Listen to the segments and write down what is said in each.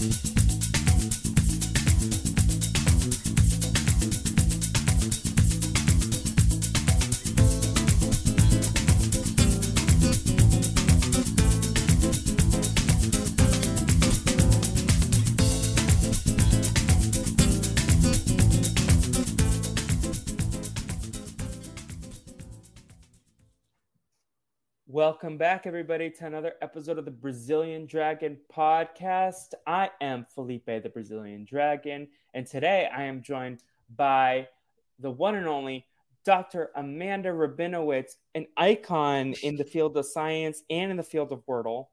Thank you. Welcome back, everybody, to another episode of the Brazilian Dragon podcast. I am Felipe, the Brazilian Dragon, and today I am joined by the one and only Dr. Amanda Rabinowitz, an icon in the field of science and in the field of Wordle.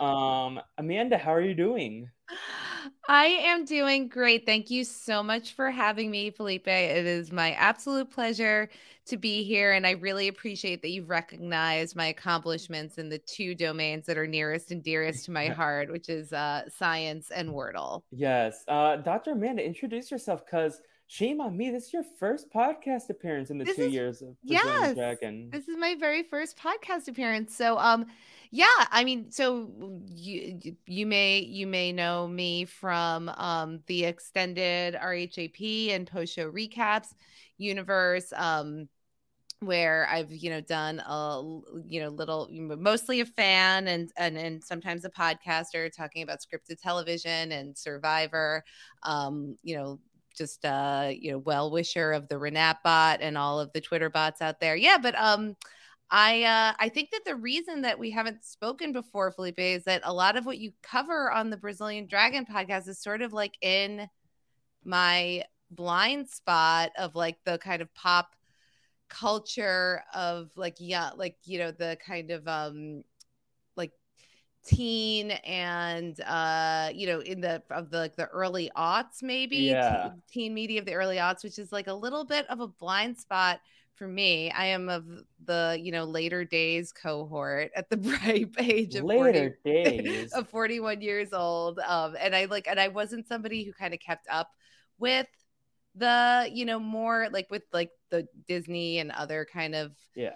Um, Amanda, how are you doing? I am doing great. Thank you so much for having me, Felipe. It is my absolute pleasure to be here. And I really appreciate that you've recognized my accomplishments in the two domains that are nearest and dearest to my heart, which is uh, science and Wordle. Yes. Uh, Dr. Amanda, introduce yourself because shame on me. This is your first podcast appearance in the This two is- years of yes, Dragon. This is my very first podcast appearance. So, um, yeah, I mean, so you you- may you may know me from um the extended RHAP and post show recaps universe. Um, where I've you know done a you know little mostly a fan and and and sometimes a podcaster talking about scripted television and Survivor. Um, you know just uh you know well wisher of the Renat bot and all of the Twitter bots out there. Yeah, but um I uh I think that the reason that we haven't spoken before Felipe is that a lot of what you cover on the Brazilian Dragon podcast is sort of like in my blind spot of like the kind of pop culture of like yeah like you know the kind of um like teen and uh you know in the of the like the early aughts maybe Yeah. teen, teen media of the early aughts which is like a little bit of a blind spot for me i am of the you know later days cohort at the ripe age of 40 Later days. of 41 years old um and i like and i wasn't somebody who kind of kept up with the you know more like with like the disney and other kind of yeah.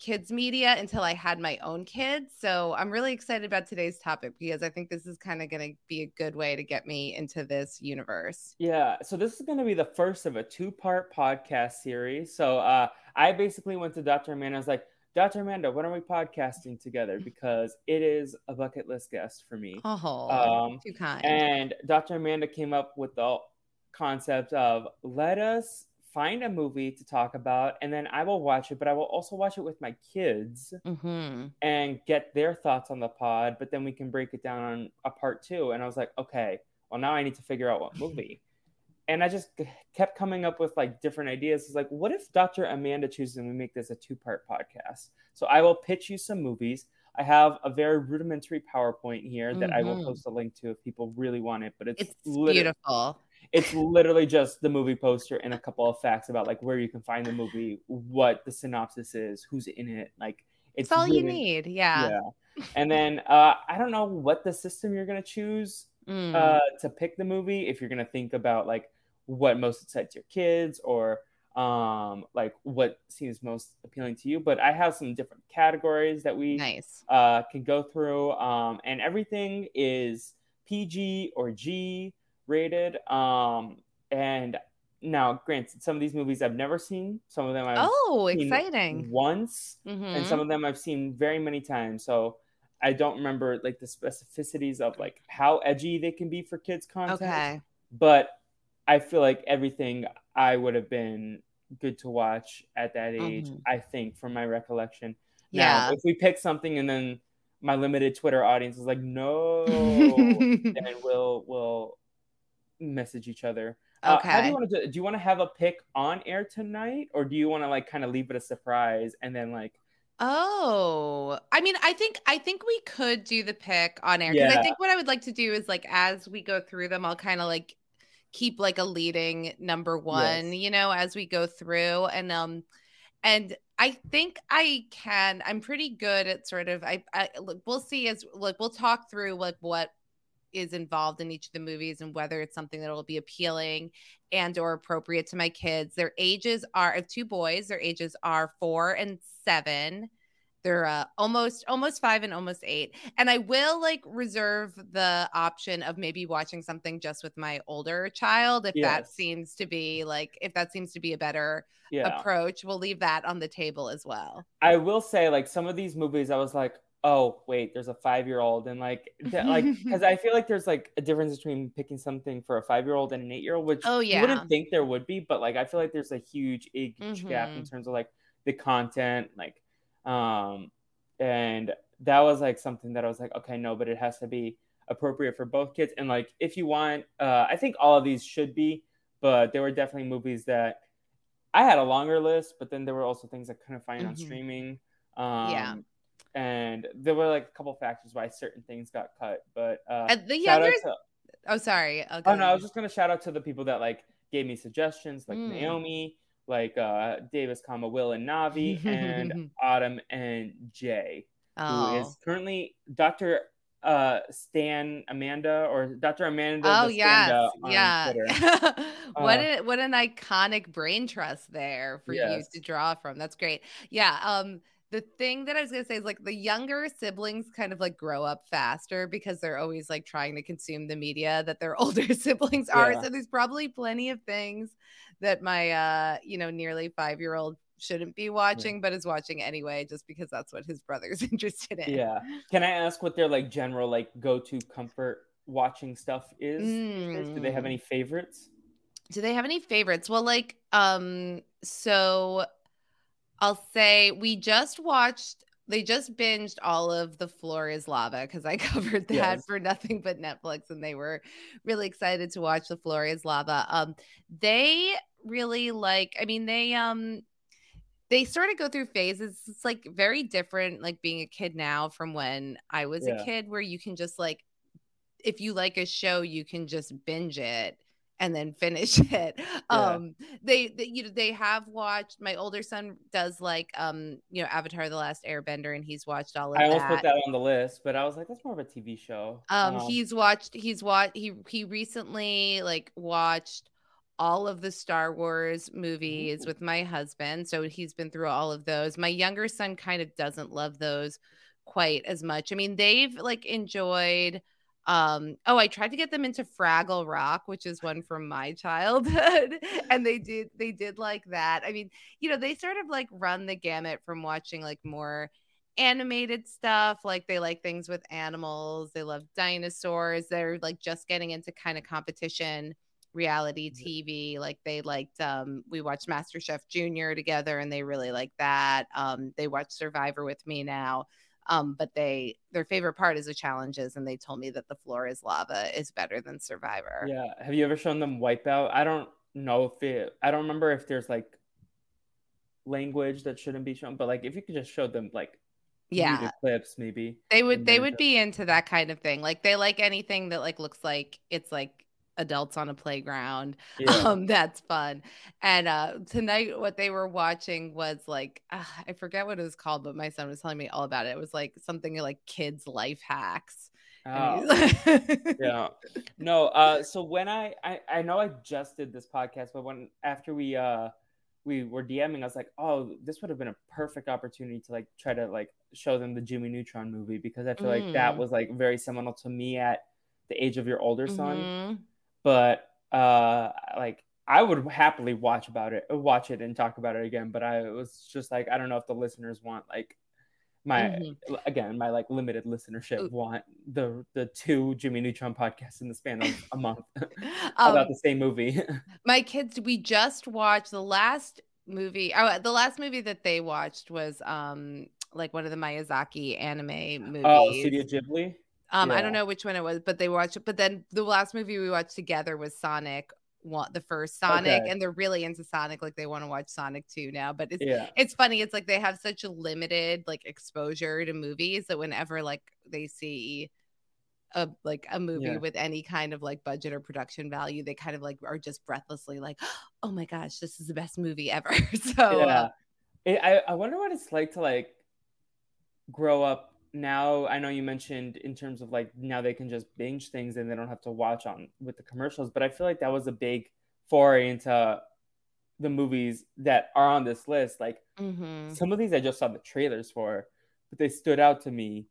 Kids media until i had my own kids so i'm really excited about today's topic because i think this is kind of going to be a good way to get me into this universe Yeah, so this is going to be the first of a two-part podcast series. So uh, I basically went to Dr. Amanda. I was like, Dr. Amanda, when are we podcasting together? Because it is a bucket list guest for me. oh Um, too kind And Dr. Amanda came up with the concept of let us find a movie to talk about, and then I will watch it, but I will also watch it with my kids hmm and get their thoughts on the pod, but then we can break it down on a part two. And I was like, okay, well, now I need to figure out what movie. And I just kept coming up with like different ideas. It's like, what if Dr. Amanda chooses and we make this a two part podcast? So I will pitch you some movies. I have a very rudimentary PowerPoint here that I will Mhm. post a link to if people really want it. But it's, it's beautiful it's literally just the movie poster and a couple of facts about like where you can find the movie, what the synopsis is, who's in it. Like it's it's all you need yeah, yeah. And then uh, I don't know what the system you're gonna choose Mm. uh, to pick the movie. If you're gonna think about like what most excites your kids or um, like what seems most appealing to you. But I have some different categories that we nice uh, can go through, um, and everything is PG or G rated. Um, and now, granted, some of these movies I've never seen. Some of them I've oh seen exciting once and Mhm. some of them I've seen very many times. So I don't remember like the specificities of like how edgy they can be for kids content. okay But I feel like everything I would have been good to watch at that age, Mhm. I think, from my recollection. yeah Now, if we pick something and then my limited Twitter audience is like, no, then we'll we'll message each other. Uh, how do Okay. you want to do? Do you want to have a pick on air tonight, or do you want to like kind of leave it a surprise and then like Oh, I mean, I think I think we could do the pick on air because I think what I would like to do is like as we go through them, I'll kind of like keep like a leading number one, Yes. you know, as we go through, and um, and I think I can. I'm pretty good at sort of. I, I look, we'll see as like we'll talk through like what is involved in each of the movies and whether it's something that will be appealing and or appropriate to my kids. Their ages are have two boys their ages are four and seven. They're uh, almost almost five and almost eight. And i will like reserve the option of maybe watching something just with my older child if yes. that seems to be like if that seems to be a better yeah. approach. We'll leave that on the table as well. I will say like some of these movies i was like oh wait there's a five year old and like th- like because i feel like there's like a difference between picking something for a five year old and an eight year old which oh yeah you wouldn't think there would be but like i feel like there's a huge age mm-hmm. gap in mm-hmm. terms of like the content like um, and that was like something that I was like, okay, no, but it has to be appropriate for both kids. And like, if you want, uh, I think all of these should be, but there were definitely movies that I had a longer list, but then there were also things I couldn't find mm-hmm. on streaming. Um, yeah. And there were like a couple factors why certain things got cut, but uh, and the younger. To, oh, sorry. Okay. Oh no, I was just gonna shout out to the people that like gave me suggestions, like mm. Naomi, like uh, Davis, comma Will and Navi, and Autumn and Jay, oh. who is currently Doctor uh Stan Amanda or Dr. Amanda. Oh yes, yeah. what uh, a, what an iconic brain trust there for yes. you to draw from. That's great. Yeah. Um. The thing that I was gonna say is like the younger siblings kind of like grow up faster because they're always like trying to consume the media that their older siblings are. Yeah. So there's probably plenty of things that my uh you know nearly five year old shouldn't be watching yeah. but is watching anyway just because that's what his brother's interested in yeah can i ask what their like general like go-to comfort watching stuff is mm. do they have any mm. favorites do they have any favorites well like um so i'll say we just watched they just binged all of the floor is lava because i covered that yes. for nothing but netflix and they were really excited to watch the floor is lava um they really like i mean they um they sort of go through phases it's like very different like being a kid now from when i was yeah. a kid where you can just like if you like a show you can just binge it and then finish it. Yeah. Um, they, they, you know, they have watched. My older son does like, um, you know, Avatar: The Last Airbender, and he's watched all of I that. I almost put that on the list, but I was like, that's more of a TV show. Um, um he's watched. He's watched. He he recently like watched all of the Star Wars movies with my husband, so he's been through all of those. My younger son kind of doesn't love those quite as much. I mean, they've like enjoyed um oh i tried to get them into fraggle rock which is one from my childhood and they did they did like that. I mean you know they sort of like run the gamut from watching like more animated stuff like they like things with animals they love dinosaurs they're like just getting into kind of competition reality tv like they liked um we watched master chef junior together and they really like that. Um they watch survivor with me now um, but they their favorite part is the challenges, and they told me that the floor is lava is better than Survivor. Yeah. Have you ever shown them Wipeout? I don't know if it. I don't remember if there's like language that shouldn't be shown, but like if you could just show them like yeah clips maybe they would they would be into that kind of thing like they like anything that like looks like it's like adults on a playground. Yeah. Um, that's fun. And uh, tonight, what they were watching was like, uh, I forget what it was called, but my son was telling me all about it. It was like something like kids' life hacks. Oh. yeah. No, uh, so when I, I I know I just did this podcast, but when after we uh we were DMing, I was like, oh, this would have been a perfect opportunity to like try to like show them the Jimmy Neutron movie because I feel mm. like that mm. was like very seminal to me at the age of your older son. Mm-hmm but uh, like I would happily watch about it, watch it and talk about it again. But I was just like, I don't know if the listeners want like my mm-hmm. again my like limited listenership want the the two Jimmy Neutron podcasts in the span of a month um, about the same movie. my kids, we just watched the last movie. Oh, the last movie that they watched was um like one of the Miyazaki anime movies. Oh, Studio Ghibli. Um, yeah. I don't know which one it was, but they watched. But then the last movie we watched together was Sonic. Want the first Sonic, okay. and they're really into Sonic. Like they want to watch Sonic 2 now. But it's yeah. it's funny. It's like they have such a limited like exposure to movies that whenever like they see a like a movie yeah. with any kind of like budget or production value, they kind of like are just breathlessly like, oh my gosh, this is the best movie ever. so yeah, uh, it, I I wonder what it's like to like grow up now I know you mentioned in terms of like now they can just binge things and they don't have to watch on with the commercials, but I feel like that was a big foray into the movies that are on this list. Like mm-hmm. some of these I just saw the trailers for. but they stood out to me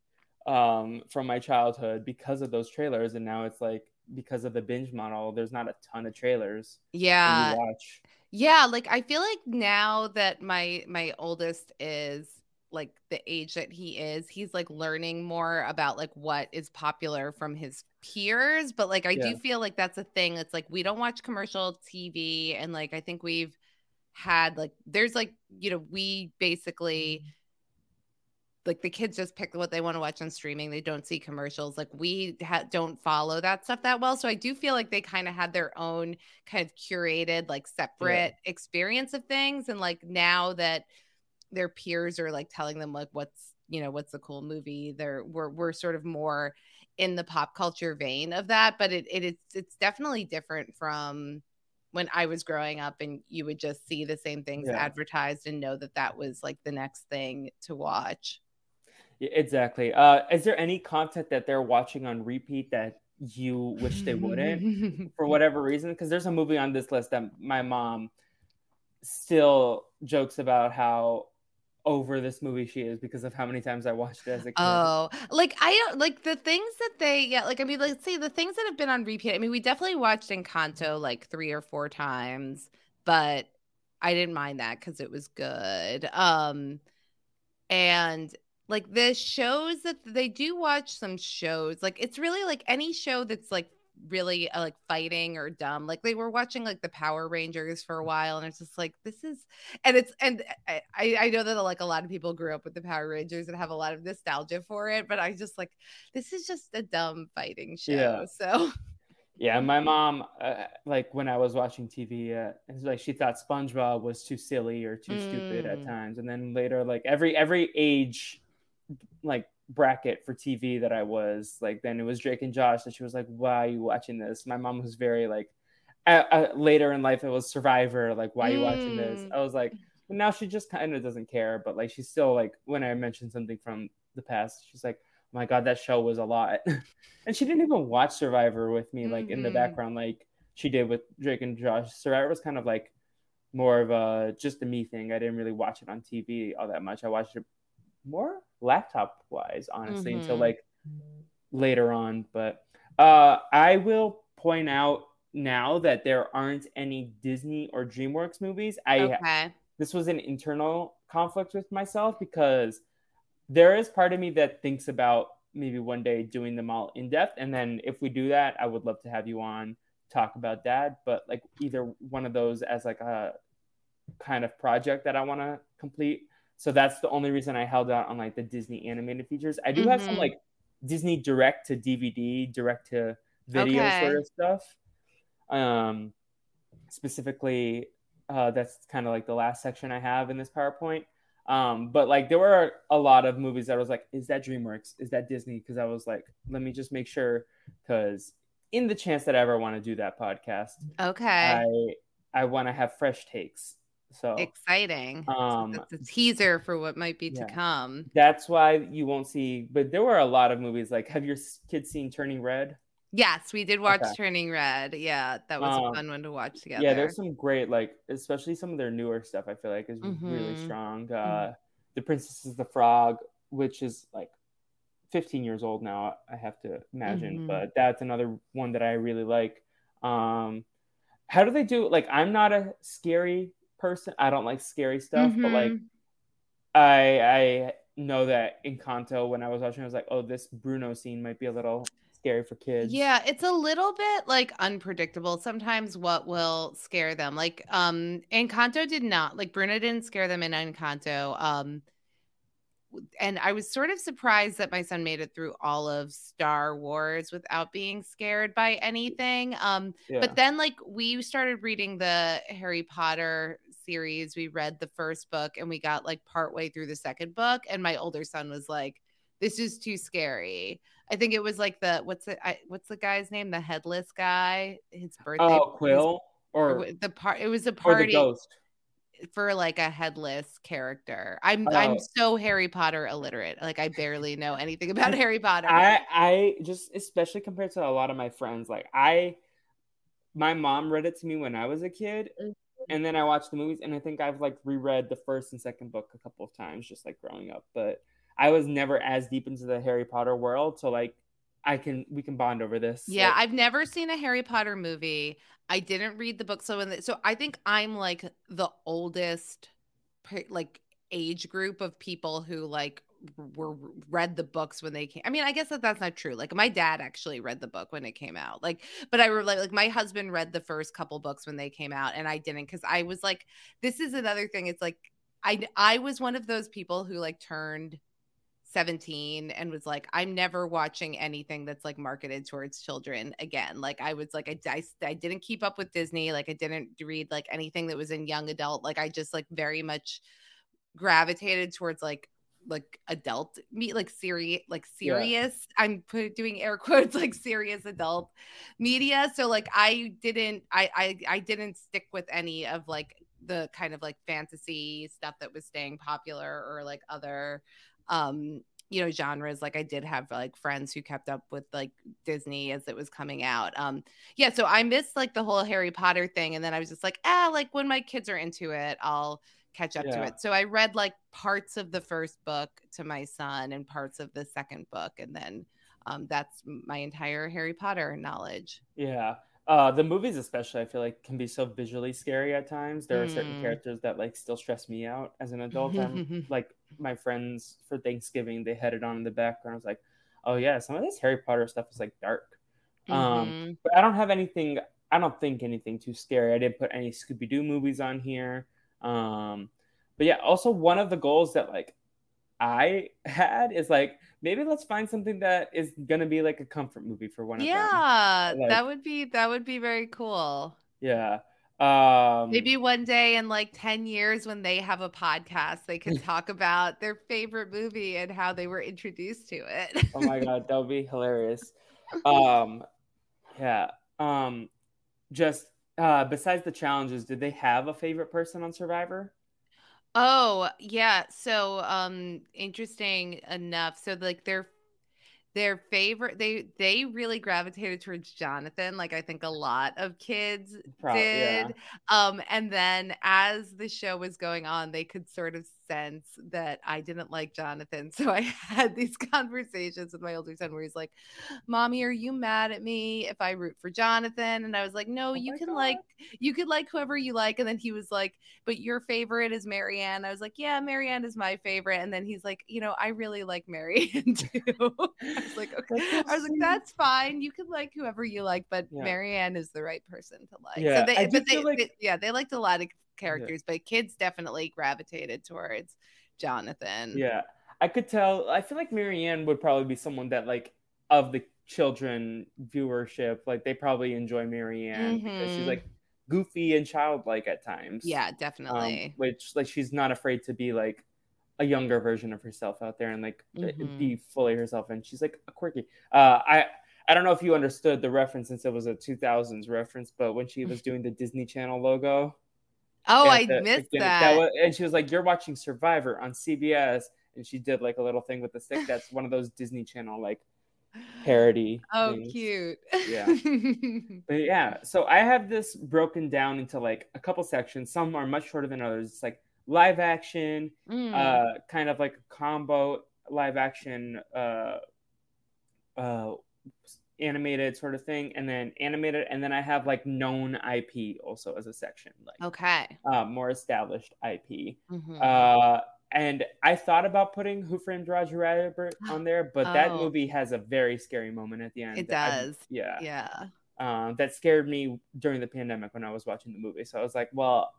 um, from my childhood because of those trailers. And now it's like because of the binge model, there's not a ton of trailers. Yeah. Yeah, like I feel like now that my my oldest is like the age that he is, he's like learning more about like what is popular from his peers. But like I yeah. do feel like that's a thing. It's like we don't watch commercial TV and like I think we've had like there's like, you know, we basically like the kids just pick what they want to watch on streaming. They don't see commercials. Like we ha- don't follow that stuff that well. So I do feel like they kind of had their own kind of curated, like separate yeah. experience of things. And like now that their peers are like telling them like what's you know what's the cool movie, they're we're we're sort of more in the pop culture vein of that. But it, it it's it's definitely different from when I was growing up and you would just see the same things yeah. advertised and know that that was like the next thing to watch. Yeah, exactly. Uh, is there any content that they're watching on repeat that you wish they wouldn't for whatever reason? Because there's a movie on this list that my mom still jokes about how over this movie she is because of how many times I watched it as a kid. Oh, like I don't like the things that they yeah, like I mean, let's say the things that have been on repeat. I mean, we definitely watched Encanto like three or four times, but I didn't mind that because it was good. Um and like the shows that they do watch some shows like it's really like any show that's like really uh, like fighting or dumb like they were watching like the power rangers for a while and it's just like this is and it's and i i know that like a lot of people grew up with the power rangers and have a lot of nostalgia for it but i just like this is just a dumb fighting show yeah. so yeah my mom uh, like when i was watching tv uh, it's like she thought spongebob was too silly or too mm. stupid at mm. times and then later like every every age like bracket for TV that I was like then it was Drake and Josh and she was like why are you watching this my mom was very like later in life it was Survivor like why are you mm. watching this mm. I was like well, now she just kind of doesn't care but like she's still like when I mentioned something from the past she's like oh my god that show was a lot and she didn't even watch Survivor with me like mm-hmm. in the mm-hmm. background like she did with Drake and Josh Survivor was kind of like more of a just a me thing I didn't really watch it on TV all that much I watched it more laptop wise, honestly, mm-hmm. until like later on. But uh, I will point out now that there aren't any Disney or DreamWorks movies. I okay. this was an internal conflict with myself because there is part of me that thinks about maybe one day doing them all in depth, and then if we do that, I would love to have you on talk about that. But like either one of those as like a kind of project that I want to complete so that's the only reason I held out on like the Disney animated features. I do mm-hmm. have some mm-hmm. like Disney direct to DVD, direct to video okay. sort of stuff. Um, specifically, uh, that's kind of like the last section I have in this PowerPoint. Um, but like there were a lot of movies that I was like, is that DreamWorks? Is that Disney? Because I was like, let me just make sure. Because in the chance that I ever want to do that podcast, okay, I I want to have fresh takes so exciting. Um, so that's a teaser for what might be yeah. to come. That's why you won't see, but there were a lot of movies. Like, have your kids seen Turning Red? Yes, we did watch okay. Turning Red. Yeah, that was um, a fun one to watch together. Yeah, there's some great, like, especially some of their newer stuff. I feel like is mm-hmm. really strong. Uh, mm-hmm. The Princess is the Frog, which is like 15 years old now. I have to imagine, mm-hmm. but that's another one that I really like. Um, how do they do? Like, I'm not a scary person. I don't like scary stuff, mm-hmm. but like mm-hmm. I I know that in Encanto when I was watching, I was like, oh, this Bruno scene might be a little scary for kids. Yeah, it's a little bit like unpredictable sometimes what will scare them. Like um Encanto did not like Bruno didn't scare them in Encanto. Um and I was sort of surprised that my son made it through all of Star Wars without being scared by anything. Um, yeah. but then like we started reading the Harry Potter series. We read the first book and we got like partway through the second book, and my older son was like, "This is too scary." I think it was like the what's the I, what's the guy's name? The headless guy. His birthday. Oh, Quill or the part. It was a party for like a headless character. I'm uh, I'm so Harry Potter illiterate. Like I barely know anything about Harry Potter. I I just especially compared to a lot of my friends. Like I, my mom read it to me when I was a kid, mm and then I watched the movies, and I think I've like reread the first and second book a couple of times, just like growing up. But I was never as deep into the Harry Potter world, so like I can we can bond over this. Yeah, Like, I've never seen a Harry Potter movie. I didn't read the book, so when the, so I think I'm like the oldest, like age group of people who like were read the books when they came. I mean, I guess that that's not true. Like my dad actually read the book when it came out. Like, but I like like my husband read the first couple books when they came out, and I didn't because I was like, this is another thing. It's like I I was one of those people who like turned 17 and was like i'm never watching anything that's like marketed towards children again like i was like I, I, I didn't keep up with disney like i didn't read like anything that was in young adult like i just like very much gravitated towards like like adult me like serious like Yeah. serious i'm put, doing air quotes like serious adult media. So like i didn't I, I i didn't stick with any of like the kind of like fantasy stuff that was staying popular or like other um you know genres. Like i did have like friends who kept up with like disney as it was coming out. Um yeah so i missed like the whole harry potter thing. And then i was just like ah like when my kids are into it i'll catch up to it so i read like parts of the first book to my son and parts of the second book and then um that's my entire harry potter knowledge Yeah. Uh, the movies, especially, I feel like can be so visually scary at times. There are certain Mm. characters that like still stress me out as an adult. I'm like my friends for Thanksgiving, they had it on in the background. I was like, oh yeah, some of this Harry Potter stuff is like dark. Um, Mhm. but I don't have anything. I don't think anything too scary. I didn't put any Scooby Doo movies on here. Um, but yeah, also one of the goals that like I had is like maybe let's find something that is gonna be like a comfort movie for one of them. yeah Like- that would be that would be very cool Yeah. Um, Maybe one day in like 10 years when they have a podcast, they can talk about their favorite movie and how they were introduced to it. oh my god, that would be hilarious. Um, yeah. Um, just uh, besides the challenges, did they have a favorite person on Survivor? Oh, yeah. So, um interesting enough. So like their their favorite they they really gravitated towards Jonathan, like I think a lot of kids yeah. did. Um and then as the show was going on, they could sort of sense that I didn't like Jonathan. So I had these conversations with my older son where he's like, "Mommy, are you mad at me if I root for Jonathan?" And I was like, "No, Oh you can God. like you could like whoever you like." And then he was like, "But your favorite is Marianne." I was like, "Yeah, Marianne is my favorite." And then he's like, "You know, I really like Marianne too." I was like, "Okay." I was like, "That's fine. You can like whoever you like, but Yeah. Marianne is the right person to like." Yeah, so they, I but they, like- they- yeah, they liked a lot of characters, but kids definitely gravitated towards Jonathan. Yeah, I could tell. I feel like Marianne would probably be someone that like of the children viewership, like they probably enjoy Marianne because she's Mhm. like goofy and childlike at times. Yeah, um, definitely. which like she's not afraid to be like a younger version of herself out there and like Mhm. be fully herself and she's like a quirky uh i i don't know if you understood the reference since it was a 2000s reference but when she was doing the disney channel logo oh, I the missed beginning, that. was, and she was like you're watching survivor on cbs and she did like a little thing with the stick that's one of those disney channel like parody oh, things. cute. Yeah. But yeah, so I have this broken down into like a couple sections. Some are much shorter than others. It's like live action, Mm. uh, kind of like a combo live action, uh, uh, animated sort of thing, and then animated, and then I have like known IP also as a section, like okay. uh, more established IP. Mhm. Uh, and I thought about putting Who Framed Roger Rabbit on there, but that Oh. movie has a very scary moment at the end. It that I- does. yeah yeah. um, that scared me during the pandemic when I was watching the movie. So I was like, well,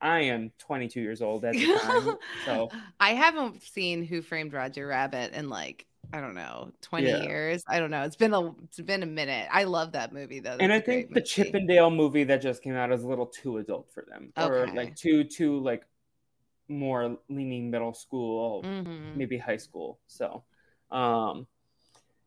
I am 22 years old at the time. so I haven't seen Who Framed Roger Rabbit in like I don't know 20 Yeah. years. I don't know. It's been a it's been a minute. I love that movie though. and I That's a great think the movie. Chip 'n Dale movie that just came out is a little too adult for them. Or like too too like more leaning middle school, Mhm. maybe high school. So um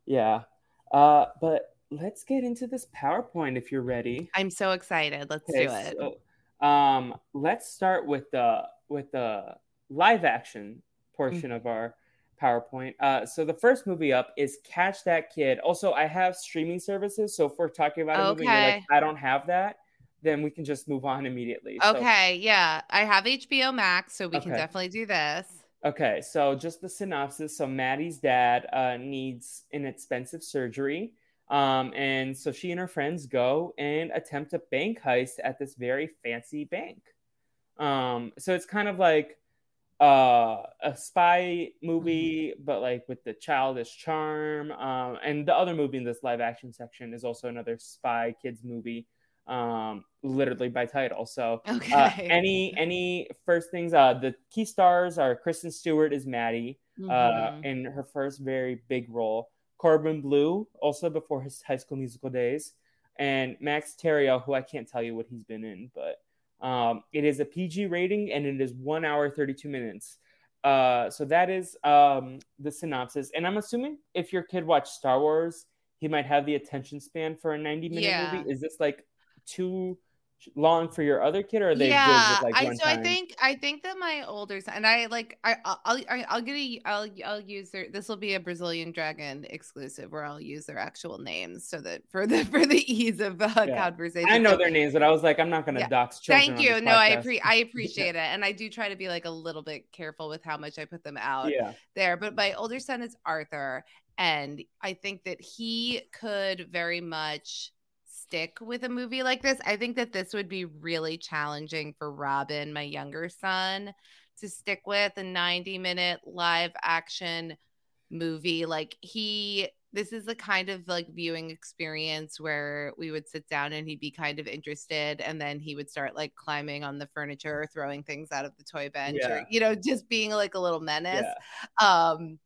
yeah. Uh but let's get into this PowerPoint if you're ready. I'm so excited. Let's Okay, do it. so, um, let's start with the with the live action portion of our PowerPoint. Uh, so the first movie up is Catch That Kid. Also, I have streaming services, so if we're talking about a movie, and you're like, I don't have that, then we can just move on immediately. So, Okay, yeah. I have HBO Max, so we can definitely do this. Okay, so just the synopsis. So Maddie's dad uh, needs an expensive surgery. Um, and so she and her friends go and attempt a bank heist at this very fancy bank. Um, so it's kind of like uh, a spy movie, mm-hmm. but like with the childish charm. Um, and the other movie in this live action section is also another spy kids movie, um, literally by title. So uh, okay. uh, any any first things, uh, the key stars are Kristen Stewart is Maddie uh, mm-hmm. uh, in her first very big role. Corbin Bleu, also before his High School Musical days, and Max Thieriot, who I can't tell you what he's been in, but um, it is a PG rating and it is one hour, 32 minutes. Uh, so that is um, the synopsis. And I'm assuming if your kid watched Star Wars, he might have the attention span for a 90 minute yeah. movie. Is this like too long for your other kid or are they yeah with, like, I, so time? i think i think that my older son and i like i i'll i'll, I'll get a i'll i'll use their this will be a brazilian dragon exclusive where i'll use their actual names so that for the for the ease of uh, yeah. conversation i know their names but i was like i'm not gonna yeah. dox children thank you no i appreciate i appreciate yeah. it and i do try to be like a little bit careful with how much i put them out yeah. there but my older son is arthur and i think that he could very much stick with a movie like this. I think that this would be really challenging for Robin, my younger son, to stick with a 90 minute live action movie. Like he this is the kind of like viewing experience where we would sit down and he'd be kind of interested and then he would start like climbing on the furniture or throwing things out of the toy bench yeah. or you know just being like a little menace yeah. um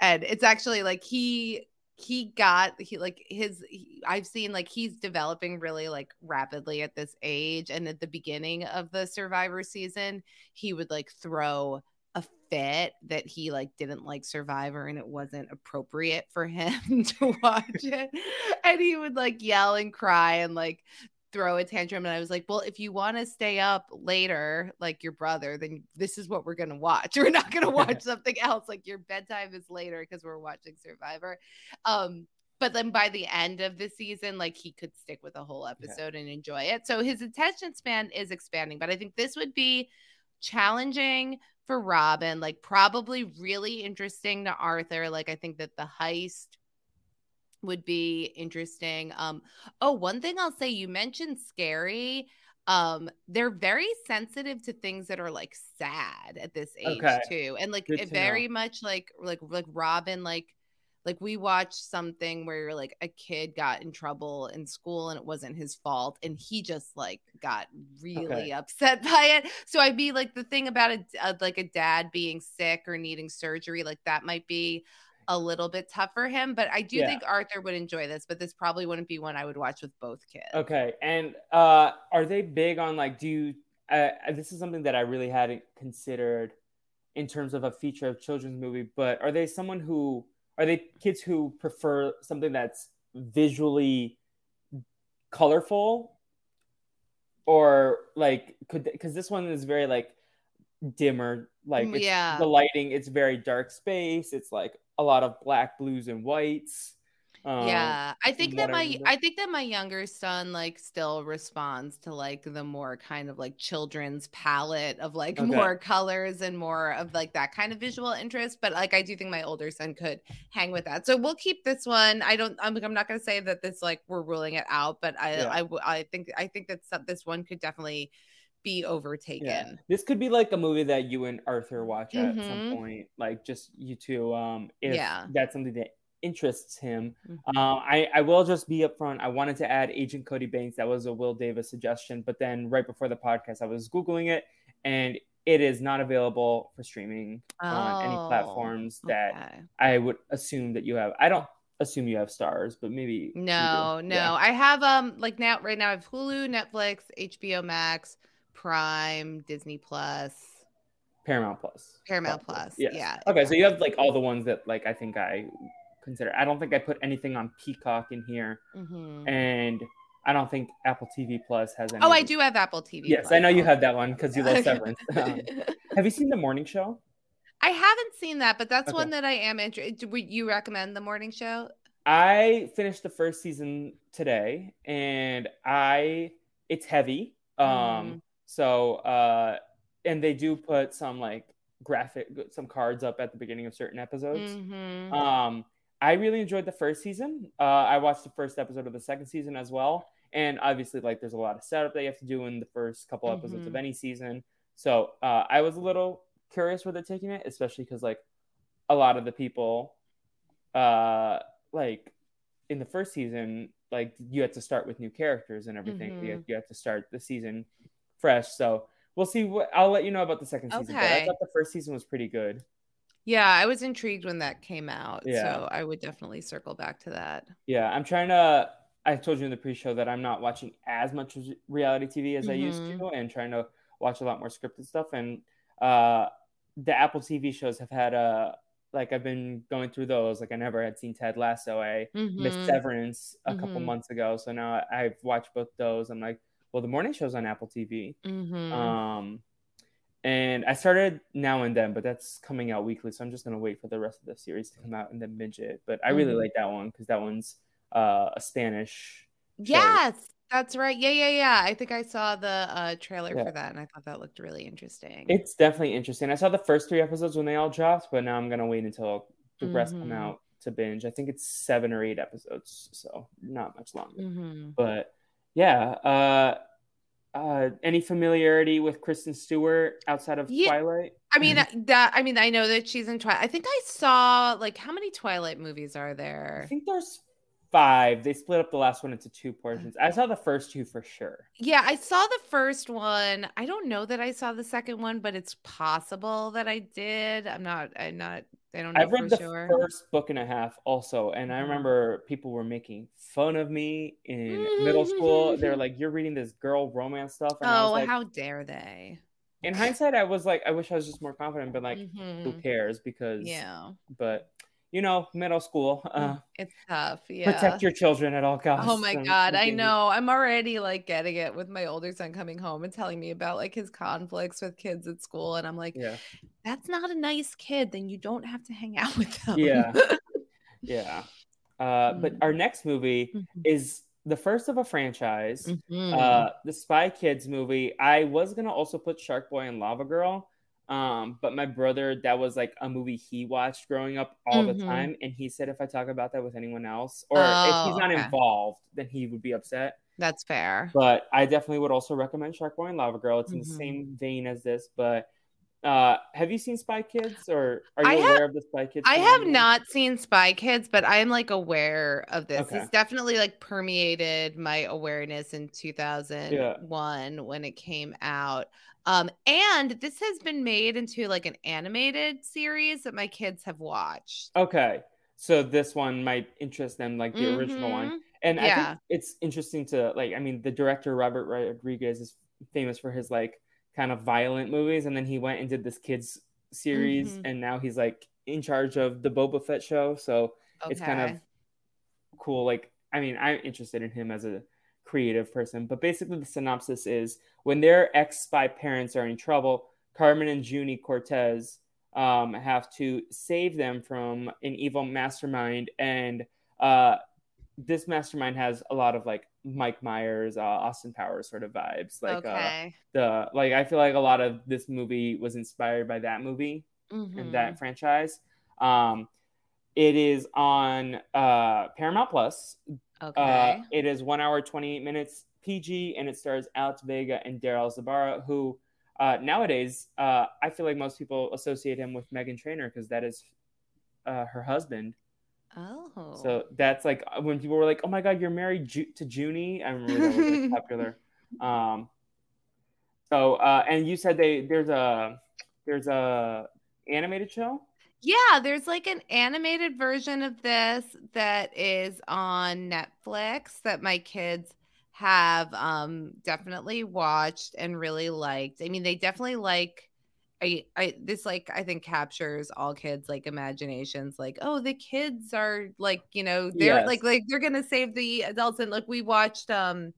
and it's actually like he he got he like his he, i've seen like he's developing really like rapidly at this age and at the beginning of the survivor season he would like throw a fit that he like didn't like survivor and it wasn't appropriate for him to watch it. And he would like yell and cry and like throw a tantrum and I was like, "Well, if you want to stay up later like your brother, then this is what we're going to watch. We're not going to watch something else like your bedtime is later because we're watching Survivor." Um but then by the end of the season like he could stick with a whole episode yeah. and enjoy it. So his attention span is expanding, but I think this would be challenging for Robin, like probably really interesting to Arthur. Like I think that the heist would be interesting. Um, oh, one thing I'll say, you mentioned scary. Um, they're very sensitive to things that are like sad at this age okay. too, and like it very know. much like like like Robin like like we watched something where like a kid got in trouble in school and it wasn't his fault and he just like got really okay. upset by it so i'd be like the thing about a, a, like a dad being sick or needing surgery like that might be a little bit tough for him. But I do yeah. think Arthur would enjoy this, but this probably wouldn't be one I would watch with both kids. Okay. And uh are they big on like do you uh, this is something that I really hadn't considered in terms of a feature of children's movie, but are they someone who are they kids who prefer something that's visually colorful or like could because this one is very like dimmer like mm, yeah the lighting it's very dark space it's like a lot of black blues and whites um, yeah i think that my i think that my younger son like still responds to like the more kind of like children's palette of like okay. more colors and more of like that kind of visual interest but like i do think my older son could hang with that so we'll keep this one i don't i'm, I'm not going to say that this like we're ruling it out but i yeah. I, I think i think that this one could definitely be overtaken. Yeah. This could be like a movie that you and Arthur watch mm-hmm. at some mm-hmm. point, like just you two. Um, if yeah. that's something that interests him. Mm-hmm. Uh, I, I will just be upfront. I wanted to add Agent Cody Banks. That was a Will Davis suggestion. But then right before the podcast, I was Googling it and it is not available for streaming oh, on any platforms that okay. I would assume that you have. I don't assume you have Starz, but maybe no, no. Yeah. I have um like now right now I have Hulu, Netflix, HBO Max, Prime, Disney Plus, Paramount Plus, Paramount Plus. Yes. Yeah. Okay, so you have like all the ones that like I think I consider. I don't think I put anything on Peacock in here, mm-hmm. and I don't think Apple TV Plus has any. Oh, I do have Apple TV. Yes, Plus. I know you have that one because you love Severance. um, have you seen the morning show? I haven't seen that, but that's okay. one that I am interested. Would you recommend the morning show? I finished the first season today, and I it's heavy. Um, mm. So, uh, and they do put some like graphic some cards up at the beginning of certain episodes. Mhm. Um, I really enjoyed the first season. Uh, I watched the first episode of the second season as well, and obviously, like, there's a lot of setup that you have to do in the first couple episodes of Mhm. any season. So uh, I was a little curious where they're taking it, especially because like a lot of the people, uh, like in the first season, like you had to start with new characters and everything. You, had, you had to start the season fresh. So we'll see. What I'll let you know about the second season. But I thought the first season was pretty good. Yeah, I was intrigued when that came out. Yeah. So I would definitely circle back to that. Yeah, I'm trying to. I told you in the pre-show that I'm not watching as much reality TV as I used to, and trying to watch a lot more scripted stuff. And uh, the Apple TV shows have had a like I've been going through those. Like I never had seen Ted Lasso. I missed Mhm. Severance a couple Mhm. months ago, so now I've watched both those. I'm like, well, the morning show's on Apple TV. Mhm. Um, and I started now and then, but that's coming out weekly, so I'm just gonna wait for the rest of the series to come out and then binge it. But I really Mhm. like that one because that one's uh, a Spanish. show. Yes, that's right. Yeah, yeah, yeah. I think I saw the uh, trailer Yeah. for that and I thought that looked really interesting. It's definitely interesting. I saw the first three episodes when they all dropped, but now I'm gonna wait until the rest come Mhm. out to binge. I think it's seven or eight episodes, so not much longer. Mhm. But yeah, uh, uh, any familiarity with Kristen Stewart outside of Yeah, Twilight? I mean uh, that. I mean, I know that she's in Twilight. I think I saw like how many Twilight movies are there? I think there's five. They split up the last one into two portions. I saw the first two for sure. Yeah, I saw the first one. I don't know that I saw the second one, but it's possible that I did. I'm not. I'm not. I don't know I've for read the sure. first book and a half also, and I Mhm. remember people were making fun of me in middle school. They were like, "You're reading this girl romance stuff," and I was Oh, like, how dare they? in hindsight, I was like, I wish I was just more confident, but like, who Mhm. cares? Because Yeah, but you know, middle school, uh, it's tough. Yeah. protect your children at all costs. Oh my God, I know. I'm already like getting it with my older son coming home and telling me about like his conflicts with kids at school. And I'm like, Yeah, that's not a nice kid. Then you don't have to hang out with them. Yeah. yeah. Uh, but Mm. our next movie Mhm. is the first of a franchise. Mhm. Uh, the Spy Kids movie. I was gonna also put Shark Boy and Lava Girl, um, but my brother that was like a movie he watched growing up all the Mhm. time, and he said if I talk about that with anyone else, or if Oh, he's not okay. involved, then he would be upset. that's fair. But I definitely would also recommend Shark Boy and Lava Girl. It's in the Mhm. same vein as this, but. Uh, have you seen Spy Kids, or are you I aware have- of the Spy Kids? I have phenomenon? not seen Spy Kids, but I'm like aware of this. Okay. It's definitely like permeated my awareness in 2001 when it came out. Um, and this has been made into like an animated series that my kids have watched. Okay. So this one might interest them like the original one. Mhm. And I think it's interesting to like I mean the director Robert Rodriguez is famous for his like kind of violent movies and then he went and did this kids series Mhm. and now he's like in charge of the Boba Fett show. So it's kind of cool like I mean I'm interested in him as a creative person, but basically the synopsis is when their ex-spy parents are in trouble, Carmen and Juni Cortez um, have to save them from an evil mastermind, and uh, this mastermind has a lot of like Mike Myers, uh, Austin Powers sort of vibes. Like uh, the like, I feel like a lot of this movie was inspired by that movie and Mhm. that franchise. Um, it is on uh, Paramount Plus. Okay. Uh, it is one hour, 28 minutes PG, and it stars Alex Vega and Daryl Sabara, who uh, nowadays uh, I feel like most people associate him with Meghan Trainor because that is uh, her husband. oh. So that's like uh, when people were like, "Oh my God, you're married Ju- to Juni." I remember that was like, popular. Um, so uh, and you said they there's a there's a animated show. Yeah, there's like an animated version of this that is on Netflix that my kids have um definitely watched and really liked. I mean, they definitely like I I this like I think captures all kids like imaginations like, oh, the kids are like, you know, they're Yes. like like they're going to save the adults and like we watched um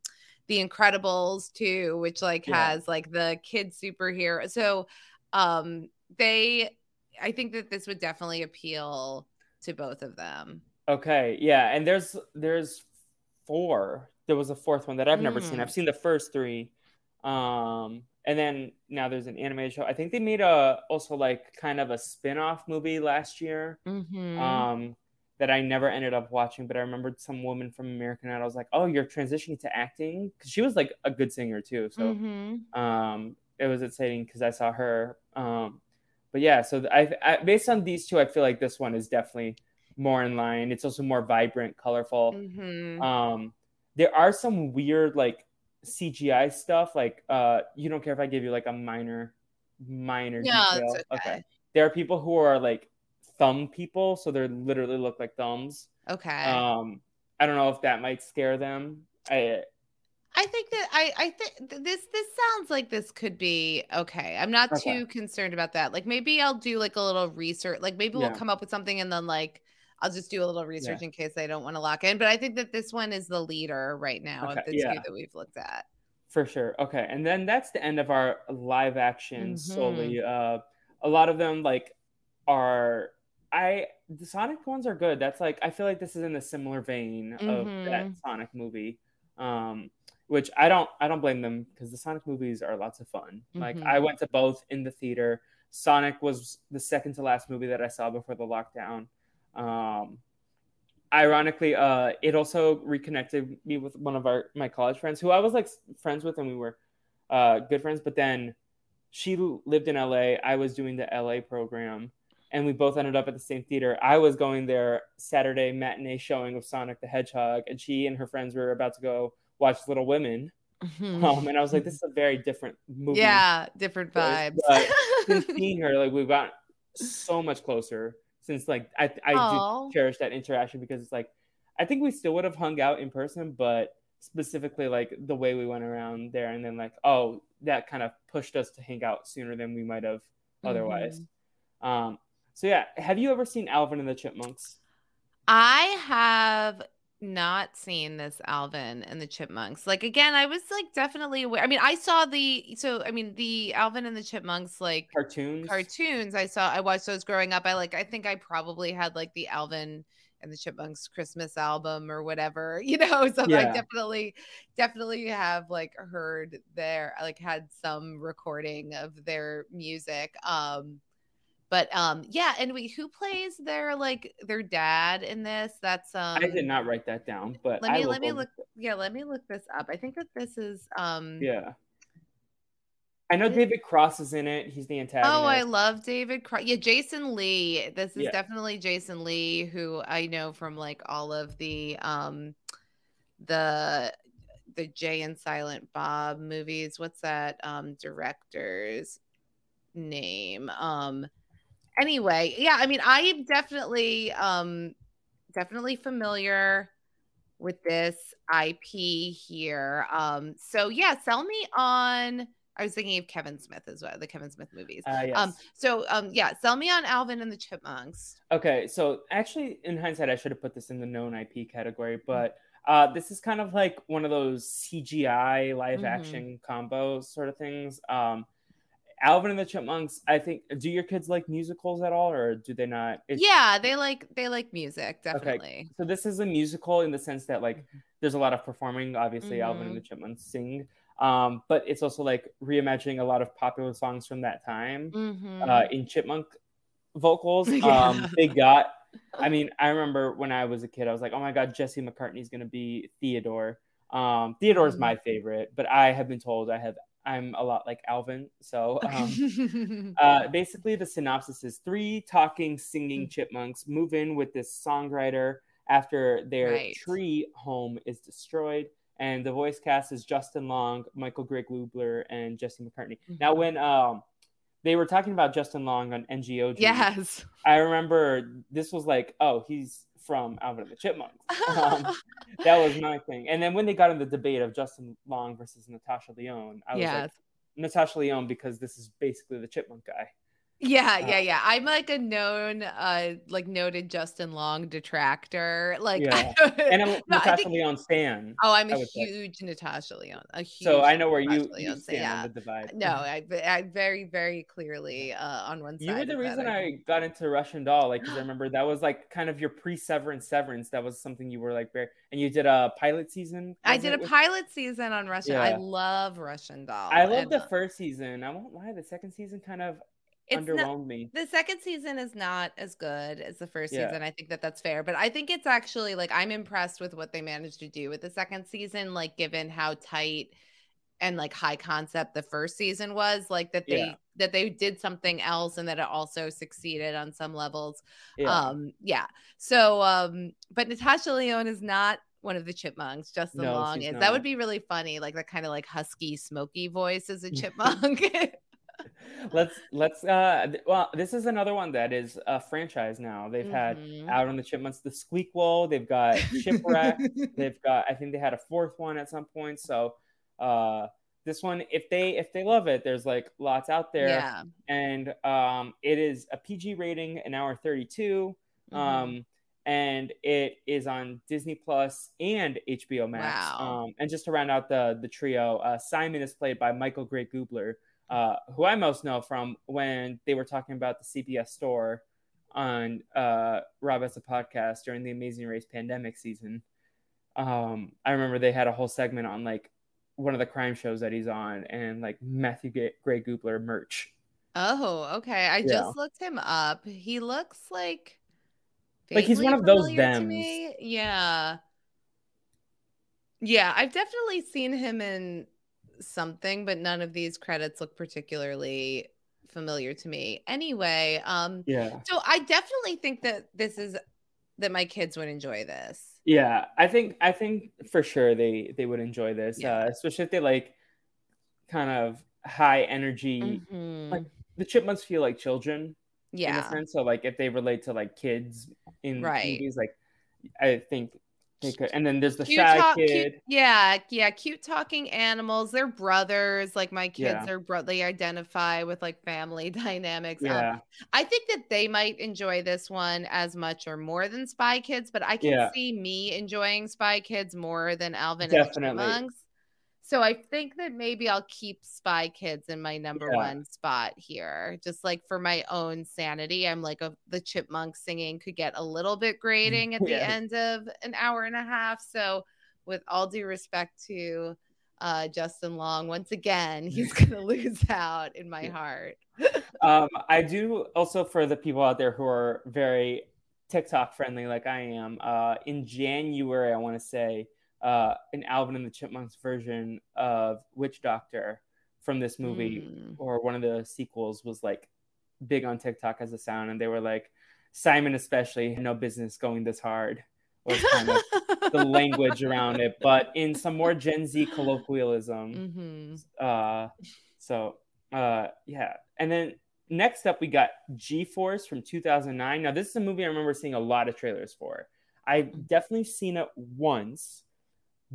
The Incredibles too, which like Yeah. has like the kid superhero. So um they I think that this would definitely appeal to both of them. Okay, yeah, and there's there's four. There was a fourth one that I've never seen. Mm. I've seen the first three. Um, and then now there's an animated show. I think they made a also like kind of a spin-off movie last year. Mhm. Um, that I never ended up watching, but I remembered some woman from American Idol. I was like, "Oh, you're transitioning to acting?" Because she was like a good singer too. So Mhm. um, it was exciting because I saw her. Um, but yeah, so I, I based on these two, I feel like this one is definitely more in line. It's also more vibrant, colorful. Mhm. Um, there are some weird like CGI stuff. Like, uh, you don't care if I give you like a minor, minor No, detail. it's okay. There are people who are like thumb people, so they literally look like thumbs. Okay. Um, I don't know if that might scare them. I I think that I I think this this sounds like this could be okay. I'm not Okay. too concerned about that. Like maybe I'll do like a little research. Like maybe we'll come up with something and then like I'll just do a little research in case I don't want to lock in. But I think that this one is the leader right now Okay, of the yeah. two that we've looked at. For sure. Okay. And then that's the end of our live action Mhm. solely. Uh a lot of them like are I the Sonic ones are good. That's like I feel like this is in a similar vein of that Mhm. Sonic movie. Um which I don't I don't blame them because the Sonic movies are lots of fun. Like I went to both in the theater. Sonic was the second to last movie that I saw before the lockdown. Um ironically uh it also reconnected me with one of our my college friends who i was like friends with and we were uh good friends but then she lived in la i was doing the la program and we both ended up at the same theater. I was going there saturday matinee showing of sonic the hedgehog and she and her friends were about to go watch little women. Um, and i was like this is a very different movie. Yeah, different vibes. but since seeing her like we've gotten so much closer since like i, I do cherish that interaction because it's like i think we still would have hung out in person but specifically like the way we went around there and then like oh that kind of pushed us to hang out sooner than we might have otherwise. Mm-hmm. um so yeah have you ever seen alvin and the chipmunks I have not seen this Alvin and the Chipmunks. Like again, I was like definitely aware. I mean, I saw the so I mean the Alvin and the Chipmunks like cartoons cartoons. I saw I watched those growing up. I like I think I probably had like the Alvin and the Chipmunks Christmas album or whatever, you know. So I definitely definitely have like heard their I like had some recording of their music. Um but um yeah, and we who plays their like their dad in this? That's um i did not write that down but let me let me look yeah, let me look this up. I think that this is um yeah i know david cross is in it he's the antagonist Oh, I love David. Cross. yeah, Jason Lee. This is Yeah. definitely Jason Lee, who I know from like all of the um the the Jay and Silent Bob movies. What's that um director's name? Um anyway, yeah, I mean I'm definitely um definitely familiar with this IP here. Um so yeah, sell me on I was thinking of Kevin Smith as well, the Kevin Smith movies. uh, yes. Um, so um, yeah, sell me on Alvin and the Chipmunks. Okay, so actually, in hindsight, I should have put this in the known IP category, Mm-hmm. but uh, this is kind of like one of those CGI live Mhm. action combo sort of things. Um, Alvin and the Chipmunks. I think. Do your kids like musicals at all, or do they not? It's- yeah, they like they like music, definitely. Okay. So this is a musical in the sense that like Mm-hmm. there's a lot of performing. Obviously, Alvin and the Chipmunks sing, um, but it's also like reimagining a lot of popular songs from that time Mhm. uh, in chipmunk vocals. Yeah. Um, they got. I mean, I remember when I was a kid, I was like, "Oh my god, Jesse McCartney's gonna be Theodore." Um, Theodore's Mhm. my favorite, but I have been told I have I'm a lot like Alvin. So um, uh, basically, the synopsis is three talking, singing Mm. chipmunks move in with this songwriter after their Right. tree home is destroyed. And the voice cast is Justin Long, Michael Gray Gubler, and Jesse McCartney. Now, Mhm. when um, they were talking about Justin Long on NGOG, yes. I remember this was like, oh, he's from Alvin and the Chipmunks. Um, that was my thing. And then when they got in the debate of Justin Long versus Natasha Lyonne, I was yes. like, Natasha Lyonne because this is basically the Chipmunk guy. Yeah, yeah, yeah. I'm like a known, uh, like noted Justin Long detractor. Like, Yeah. and I'm no, I Natasha think- Lyonne stan. oh, I'm I a would say. huge Natasha Lyonne. A huge So I know where you, Natasha you fan, stand yeah. on the divide. No, I, I very, very clearly uh, on one side. You were the reason argument. I got into Russian Doll, like because I remember that was like kind of your pre-severance severance. That was something you were like very, and you did a pilot season. I did a with- pilot season on Russian. I love Russian Doll. I love the uh, first season. I won't lie, the second season kind of it's not, underwhelmed me. the second season is not as good as the first Yeah. season. I think that that's fair, but I think it's actually like I'm impressed with what they managed to do with the second season, like given how tight and like high concept the first season was, like that they Yeah. that they did something else and that it also succeeded on some levels. Yeah. Um, yeah. So, um, but Natasha Lyonne is not one of the chipmunks. Justin No, Long is. That would be really funny, like that kind of like husky, smoky voice as a chipmunk. let's let's uh well this is another one that is a franchise now they've had Mhm. out on the chipmunks the squeakquel they've got chipwrecked they've got i think they had a fourth one at some point so uh this one if they if they love it there's like lots out there Yeah. and um it is a pg rating an hour 32 Mhm. um and it is on disney plus and hbo max Wow. um and just to round out the the trio uh simon is played by michael gray gubler uh who i most know from when they were talking about the cbs store on uh rob has a podcast during the amazing race pandemic season um i remember they had a whole segment on like one of the crime shows that he's on and like matthew gray gubler merch Oh, okay. I Yeah. just looked him up. He looks like Like, he's one of those thems. Yeah. Yeah, I've definitely seen him in something, but none of these credits look particularly familiar to me. Anyway, um yeah so I definitely think that this is that my kids would enjoy this. Yeah, I think I think for sure they they would enjoy this, Yeah. uh, especially if they like kind of high energy. Mhm. Like, The chipmunks feel like children yeah. in a sense, so like if they relate to like kids in Right. movies, like I think And then there's the Cute shy talk- kid. cute- yeah, yeah, cute talking animals. They're brothers. Like my kids Yeah. are bro- they identify with like family dynamics. Um, Yeah, I think that they might enjoy this one as much or more than Spy Kids, but I can Yeah. see me enjoying Spy Kids more than Alvin Definitely. and the Chipmunks. So I think that maybe I'll keep Spy Kids in my number Yeah. one spot here, just like for my own sanity. I'm like a, the chipmunk singing could get a little bit grating at the Yeah. end of an hour and a half. So with all due respect to uh, Justin Long, once again, he's gonna lose out in my heart. um, I do also for the people out there who are very TikTok friendly, like I am. Uh, in January, I want to say uh, an Alvin and the Chipmunks version of Witch Doctor from this movie Mm. or one of the sequels was like big on TikTok as a sound, and they were like Simon especially had no business going this hard. Was kind of the language around it, but in some more Gen Z colloquialism. Mhm. Uh, so uh, yeah, and then next up we got G Force from 2009. Now this is a movie I remember seeing a lot of trailers for. I've definitely seen it once,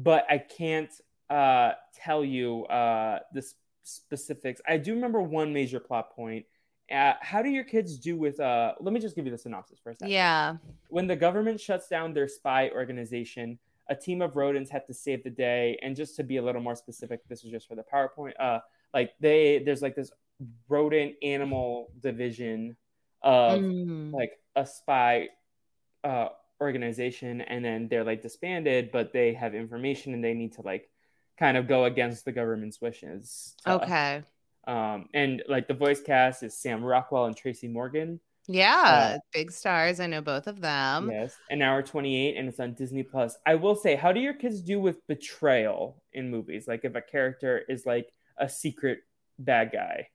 but I can't uh, tell you uh, the s- specifics. I do remember one major plot point. Uh, how do your kids do with? Uh, let me just give you the synopsis for a second. Yeah. When the government shuts down their spy organization, a team of rodents have to save the day. And just to be a little more specific, this is just for the PowerPoint. Uh, like they, there's like this rodent animal division of Mm. like a spy uh, organization, and then they're like disbanded, but they have information and they need to like kind of go against the government's wishes. Okay. Um, and like the voice cast is Sam Rockwell and Tracy Morgan. Yeah. Big stars. I know both of them. Yes, an hour 28, and it's on Disney Plus. I will say, how do your kids do with betrayal in movies? Like if a character is like a secret bad guy.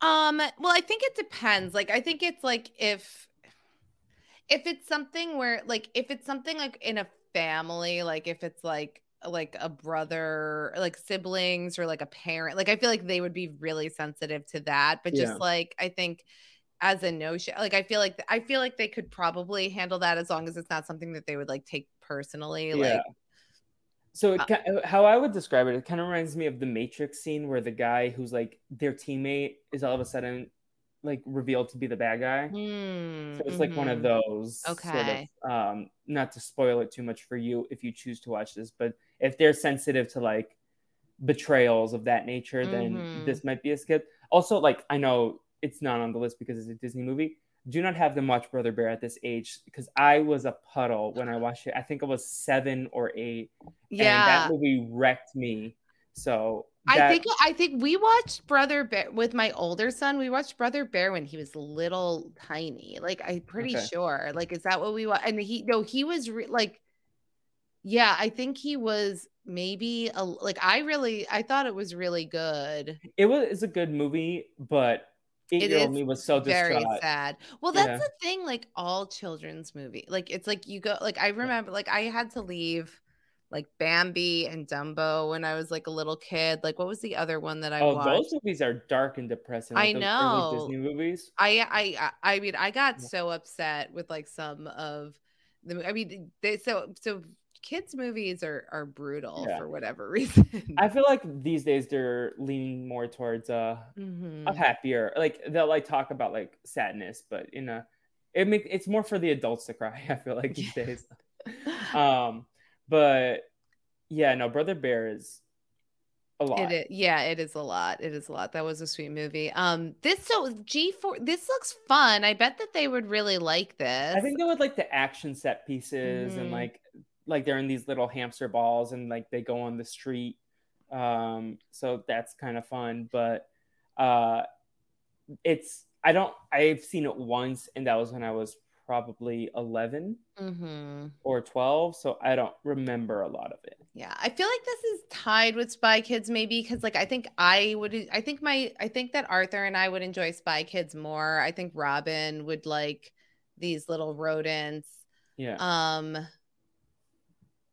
Um, well, I think it depends. Like, I think it's like if if it's something where like if it's something like in a family, like if it's like like a brother, like siblings or like a parent, like I feel like they would be really sensitive to that. But just Yeah. like I think as a notion, like I feel like I feel like they could probably handle that as long as it's not something that they would like take personally. Like So it, Uh, ki- how I would describe it, it kind of reminds me of the Matrix scene where the guy who's like their teammate is all of a sudden like revealed to be the bad guy. Mm, So it's like one of mhm. those. Sort Okay. of, um, not to spoil it too much for you if you choose to watch this, but if they're sensitive to like betrayals of that nature, then Mhm. this might be a skip. Also, like I know it's not on the list because it's a Disney movie. Do not have them watch Brother Bear at this age because I was a puddle when I watched it. I think I was seven or eight. And Yeah. that movie wrecked me. So I think I think we watched Brother Bear with my older son. We watched Brother Bear when he was little tiny. Like I'm pretty Okay. sure. Like is that what we watched? And he no, he was re- like yeah, I think he was maybe a like I really I thought it was really good. it was it's a good movie, but eight year old me was so Very distraught. sad. Well, that's Yeah. the thing like all children's movie. Like it's like you go like I remember like I had to leave like Bambi and Dumbo when I was like a little kid. Like what was the other one that I Oh, watched? those movies are dark and depressing. I like those know. Disney movies. I I I I mean I got so upset with like some of the I mean they so so kids movies are are brutal Yeah. for whatever reason. I feel like these days they're leaning more towards uh, Mhm. a happier. Like they'll like talk about like sadness, but in a it make it's more for the adults to cry. I feel like these days. Um, but yeah, no, Brother Bear is a lot. It is, yeah, it is a lot. It is a lot. That was a sweet movie. Um, this so G Force. This looks fun. I bet that they would really like this. I think they would like the action set pieces and Mhm. like like they're in these little hamster balls and like they go on the street. Um, so that's kind of fun, but uh it's I don't I've seen it once and that was when I was probably 11 Mhm. or 12, so I don't remember a lot of it. Yeah, I feel like this is tied with Spy Kids maybe because like I think I would I think my I think that Arthur and I would enjoy Spy Kids more. I think Robin would like these little rodents. Yeah. Um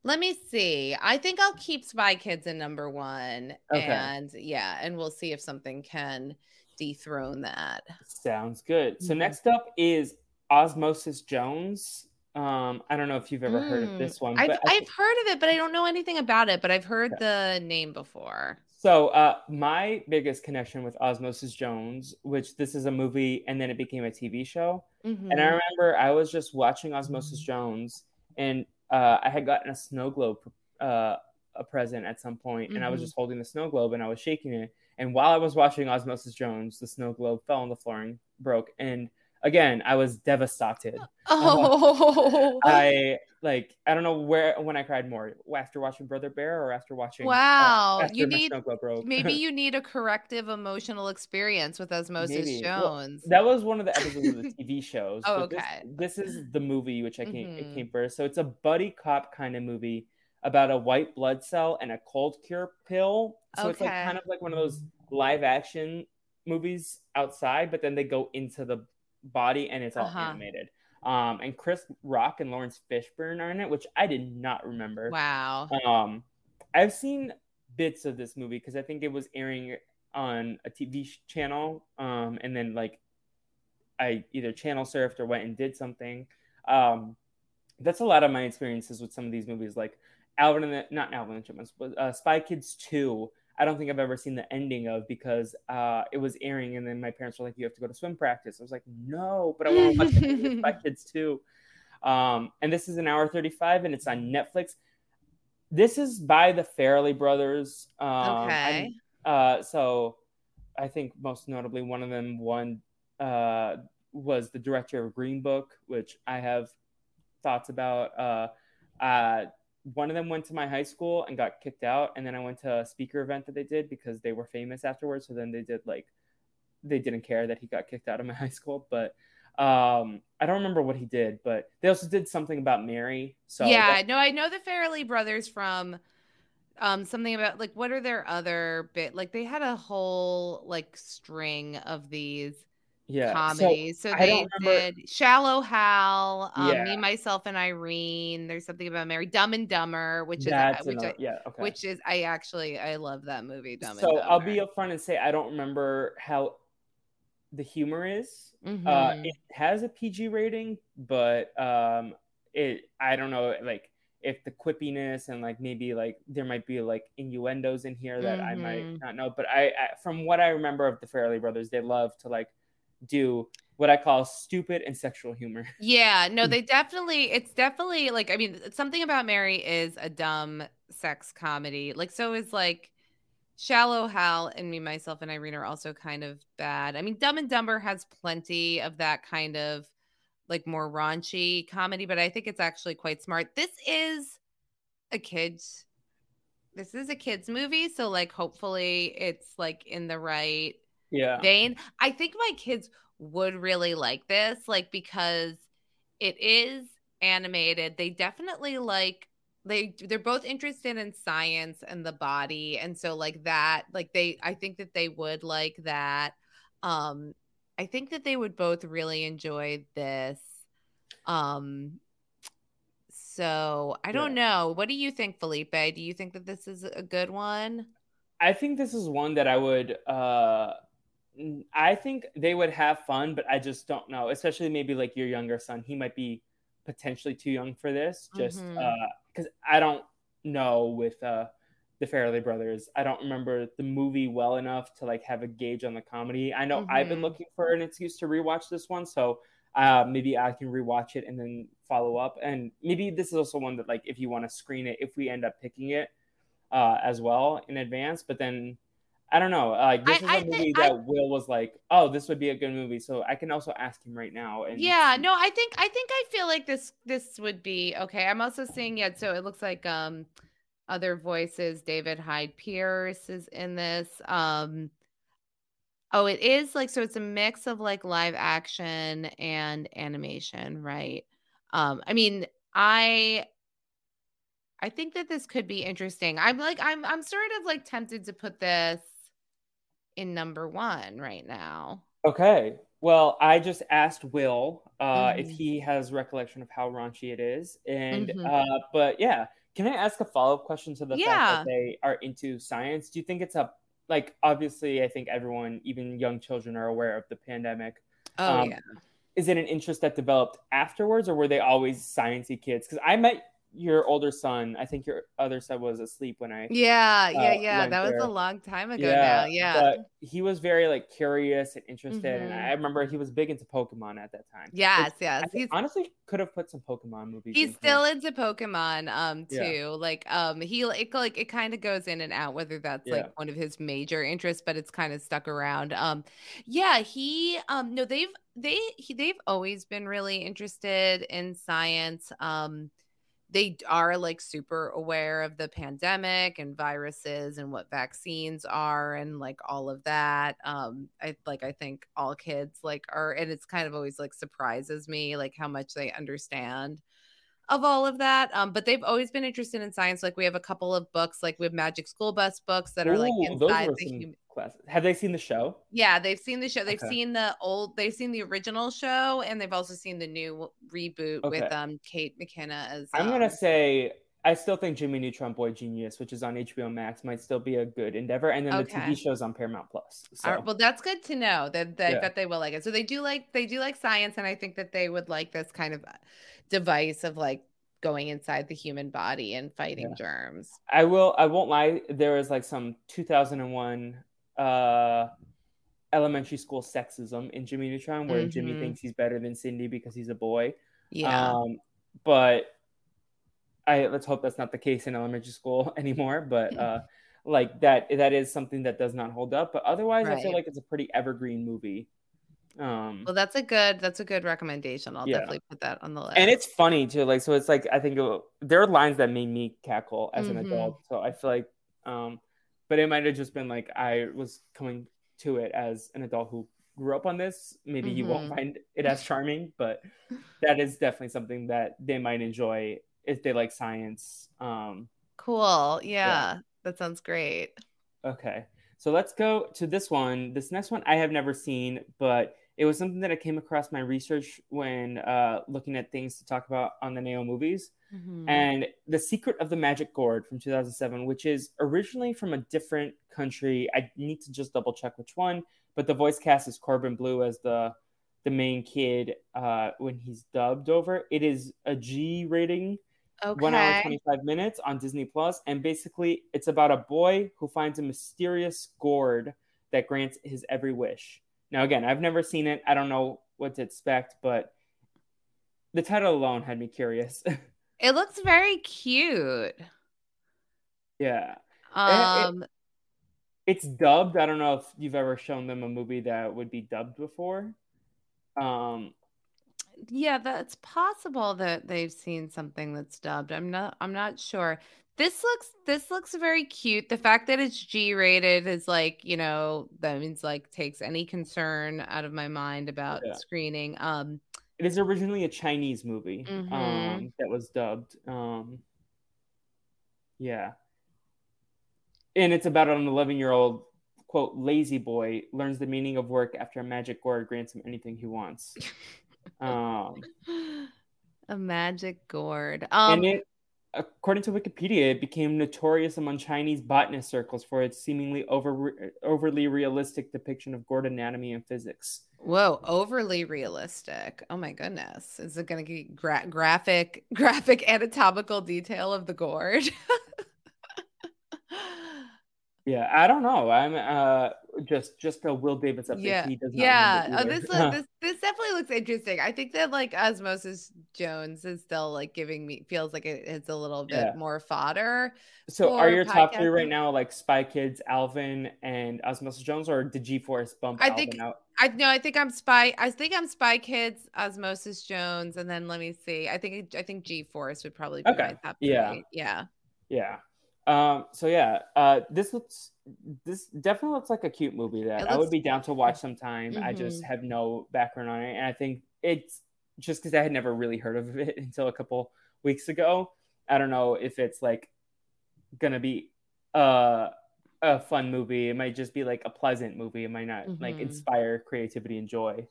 let me see. I think I'll keep Spy Kids in number 1 Okay. and yeah, and we'll see if something can dethrone that. Sounds good. So Mhm. next up is Osmosis Jones. Um, I don't know if you've ever heard of Mm, this one, I've I've heard of it, but I don't know anything about it, but I've heard the name before. So, uh, my biggest connection with Osmosis Jones, which this is a movie and then it became a TV show. And I Mhm. remember I was just watching Osmosis Jones and uh, I had gotten a snow globe uh, a present at some point, and I was Mhm. just holding the snow globe and I was shaking it. And while I was watching Osmosis Jones, the snow globe fell on the floor and broke. And again, I was devastated. Oh, I like I don't know where when I cried more after watching Brother Bear or after watching uh, Wow, after you need- snow globe broke. maybe you need a corrective emotional experience with Osmosis Maybe. Well, Jones. That was one of the episodes of the TV shows. Oh, but this- okay. This, is the movie which I came Mhm. it came first. So it's a buddy cop kind of movie about a white blood cell and a cold cure pill. So it's like kind of like one of those live action movies outside, but then they go into the body and it's all Uh-huh. animated. Um, and Chris Rock and Laurence Fishburne are in it, which I did not remember. wow. Um, I've seen bits of this movie because I think it was airing on a TV channel, um, and then like I either channel surfed or went and did something. Um, that's a lot of my experiences with some of these movies, like Alvin and the not Alvin and the Chipmunks, but uh, Spy Kids Two. I don't think I've ever seen the ending of because uh, it was airing, and then my parents were like, "You have to go to swim practice." I was like, "No, but I want to watch of Kids Two. Um, and this is an hour thirty-five, and it's on Netflix. This is by the Farrelly brothers. Um, Okay. uh, so I think most notably one of them won uh, was the director of Green Book, which I have thoughts about. Uh, uh, one of them went to my high school and got kicked out, and then I went to a speaker event that they did because they were famous afterwards. So then they did like they didn't care that he got kicked out of my high school, but um, I don't remember what he did. But they also did something about Mary. So yeah, no, I know the Farrelly brothers from um something about like what are their other bit like they had a whole like string of these yeah. So. So, I they did Shallow Hal, um, Yeah. Me, Myself, and Irene. There's something about Mary, Dumb and Dumber, which that's is which, another- I, yeah. Okay. which is I actually I love that movie. Dumb so and Dumber. I'll be upfront and say I don't remember how the humor is. Uh, Mhm. it has a PG rating, but um, it I don't know like if the quippiness and like maybe like there might be like innuendos in here that I might Mhm. not know. But I, I from what I remember of the Farrelly brothers, they love to like do what I call stupid and sexual humor. Yeah, no, they definitely it's definitely like I mean, something about Mary is a dumb sex comedy. Like so is like Shallow Hal and me, myself, and Irene are also kind of bad. I mean, Dumb and Dumber has plenty of that kind of like more raunchy comedy, but I think it's actually quite smart. This is a kids this is a kids movie, so like hopefully it's like in the right yeah vein. I think my kids would really like this, like because it is animated. They definitely like they they're both interested in science and the body and so like that like they I think that they would like that um I think that they would both really enjoy this um so I don't yeah. know what do you think Felipe do you think that this is a good one I think this is one that I would uh I think they would have fun, but I just don't know. Especially maybe like your younger son, he might be potentially too young for this. Just because mm-hmm. uh, I don't know with uh, the Farrelly brothers. I don't remember the movie well enough to like have a gauge on the comedy. I know mm-hmm. I've been mm-hmm. looking for an excuse to rewatch this one, so uh, maybe I can rewatch it and then follow up. And maybe this is also one that like if you want to screen it, if we end up picking it uh, as well in advance, but then I don't know. Like this I, is a I movie th- that I, Will was like, "Oh, this would be a good movie." So I can also ask him right now. And yeah, no, I think I think I feel like this this would be okay. I'm also seeing yet, so it looks like um other voices. David Hyde Pierce is in this. Um, oh, it is like so. It's a mix of like live action and animation, right? Um, I mean, I I think that this could be interesting. I'm like I'm I'm sort of like tempted to put this in number one right now. Okay. Well, I just asked Will uh, mm-hmm. if he has recollection of how raunchy it is, and mm-hmm. uh, but yeah, can I ask a follow up question to the yeah. fact that they are into science? Do you think it's a like obviously I think everyone, even young children, are aware of the pandemic. Oh um, yeah. Is it an interest that developed afterwards, or were they always sciencey kids? Because I met your older son. I think your other son was asleep when I. Yeah, yeah, uh, yeah. That was a long time ago yeah, now. Yeah. But he was very like curious and interested, mm-hmm. and I remember he was big into Pokemon at that time. Yes, yes. He honestly could have put some Pokemon movies. He's in still here. into Pokemon, um, too. Yeah. Like, um, he it, like it kind of goes in and out, whether that's yeah. like one of his major interests, but it's kind of stuck around. Um, yeah, he, um, no, they've they he, they've always been really interested in science. Um they are like super aware of the pandemic and viruses and what vaccines are and like all of that um i like i think all kids like are and it's kind of always like surprises me like how much they understand of all of that. Um, but they've always been interested in science. Like we have a couple of books, like we have Magic School Bus books that are like inside the human. Classes. Have they seen the show? Yeah, they've seen the show. They've okay. seen the old. They've seen the original show, and they've also seen the new reboot okay. with um Kate McKinnon as. Um, I'm gonna say I still think Jimmy Neutron Boy Genius, which is on HBO Max, might still be a good endeavor. And then okay. the TV show's on Paramount Plus. So. Right, well, that's good to know that, that yeah. I bet they will like it. So they do like they do like science, and I think that they would like this kind of device of like going inside the human body and fighting yeah. germs. I will I won't lie, there was like some 2001 uh elementary school sexism in Jimmy Neutron where mm-hmm. Jimmy thinks he's better than Cindy because he's a boy. Yeah. Um, but I let's hope that's not the case in elementary school anymore, but uh like that that is something that does not hold up, but otherwise right. I feel like it's a pretty evergreen movie. Um, well, that's a good that's a good recommendation. I'll yeah. definitely put that on the list. And it's funny too. Like, so it's like I think it, there are lines that made me cackle as mm-hmm. an adult. So I feel like, um, but it might have just been like I was coming to it as an adult who grew up on this. Maybe mm-hmm. you won't find it as charming, but that is definitely something that they might enjoy if they like science. Um, cool. Yeah, yeah. that sounds great. Okay. So let's go to this one. This next one I have never seen, but it was something that I came across my research when uh, looking at things to talk about on the Neo movies. Mm-hmm. And The Secret of the Magic Gourd from 2007, which is originally from a different country. I need to just double check which one, but the voice cast is Corbin Bleu as the the main kid uh, when he's dubbed over. It is a G rating, okay. one hour twenty five minutes on Disney Plus, and basically it's about a boy who finds a mysterious gourd that grants his every wish Now, again, I've never seen it. I don't know what to expect, but the title alone had me curious. it looks very cute. Yeah. Um, it, it, it's dubbed. I don't know if you've ever shown them a movie that would be dubbed before. Um, yeah, that's possible that they've seen something that's dubbed. I'm not. I'm not sure. This looks. This looks very cute. The fact that it's G rated is like you know that means like takes any concern out of my mind about yeah. screening. Um, it is originally a Chinese movie. Mm-hmm. Um, that was dubbed. Um, yeah and it's about an 11 year old quote lazy boy learns the meaning of work after a magic gourd grants him anything he wants um a magic gourd um and it according to wikipedia it became notorious among chinese botanist circles for its seemingly over overly realistic depiction of gourd anatomy and physics. Whoa overly realistic. Oh my goodness. Is it going to be gra- graphic graphic anatomical detail of the gourd Yeah, I don't know. I'm uh just just a Will Davis update. Yeah, yeah. Oh, this this this definitely looks interesting. I think that like Osmosis Jones is still like giving me feels like it, it's a little bit yeah. more fodder. So are your top three right now like Spy Kids, Alvin, and Osmosis Jones, or did G Force bump? I Alvin think out? I know. I think I'm Spy. I think I'm Spy Kids, Osmosis Jones, and then let me see. I think I think G Force would probably be okay. my top three. Yeah, yeah, yeah. Um, so yeah, uh, this looks this definitely looks like a cute movie that looks, I would be down to watch sometime. Mm-hmm. I just have no background on it, and I think it's just because I had never really heard of it until a couple weeks ago. I don't know if it's like gonna be uh, a fun movie. It might just be like a pleasant movie. It might not mm-hmm. like inspire creativity and joy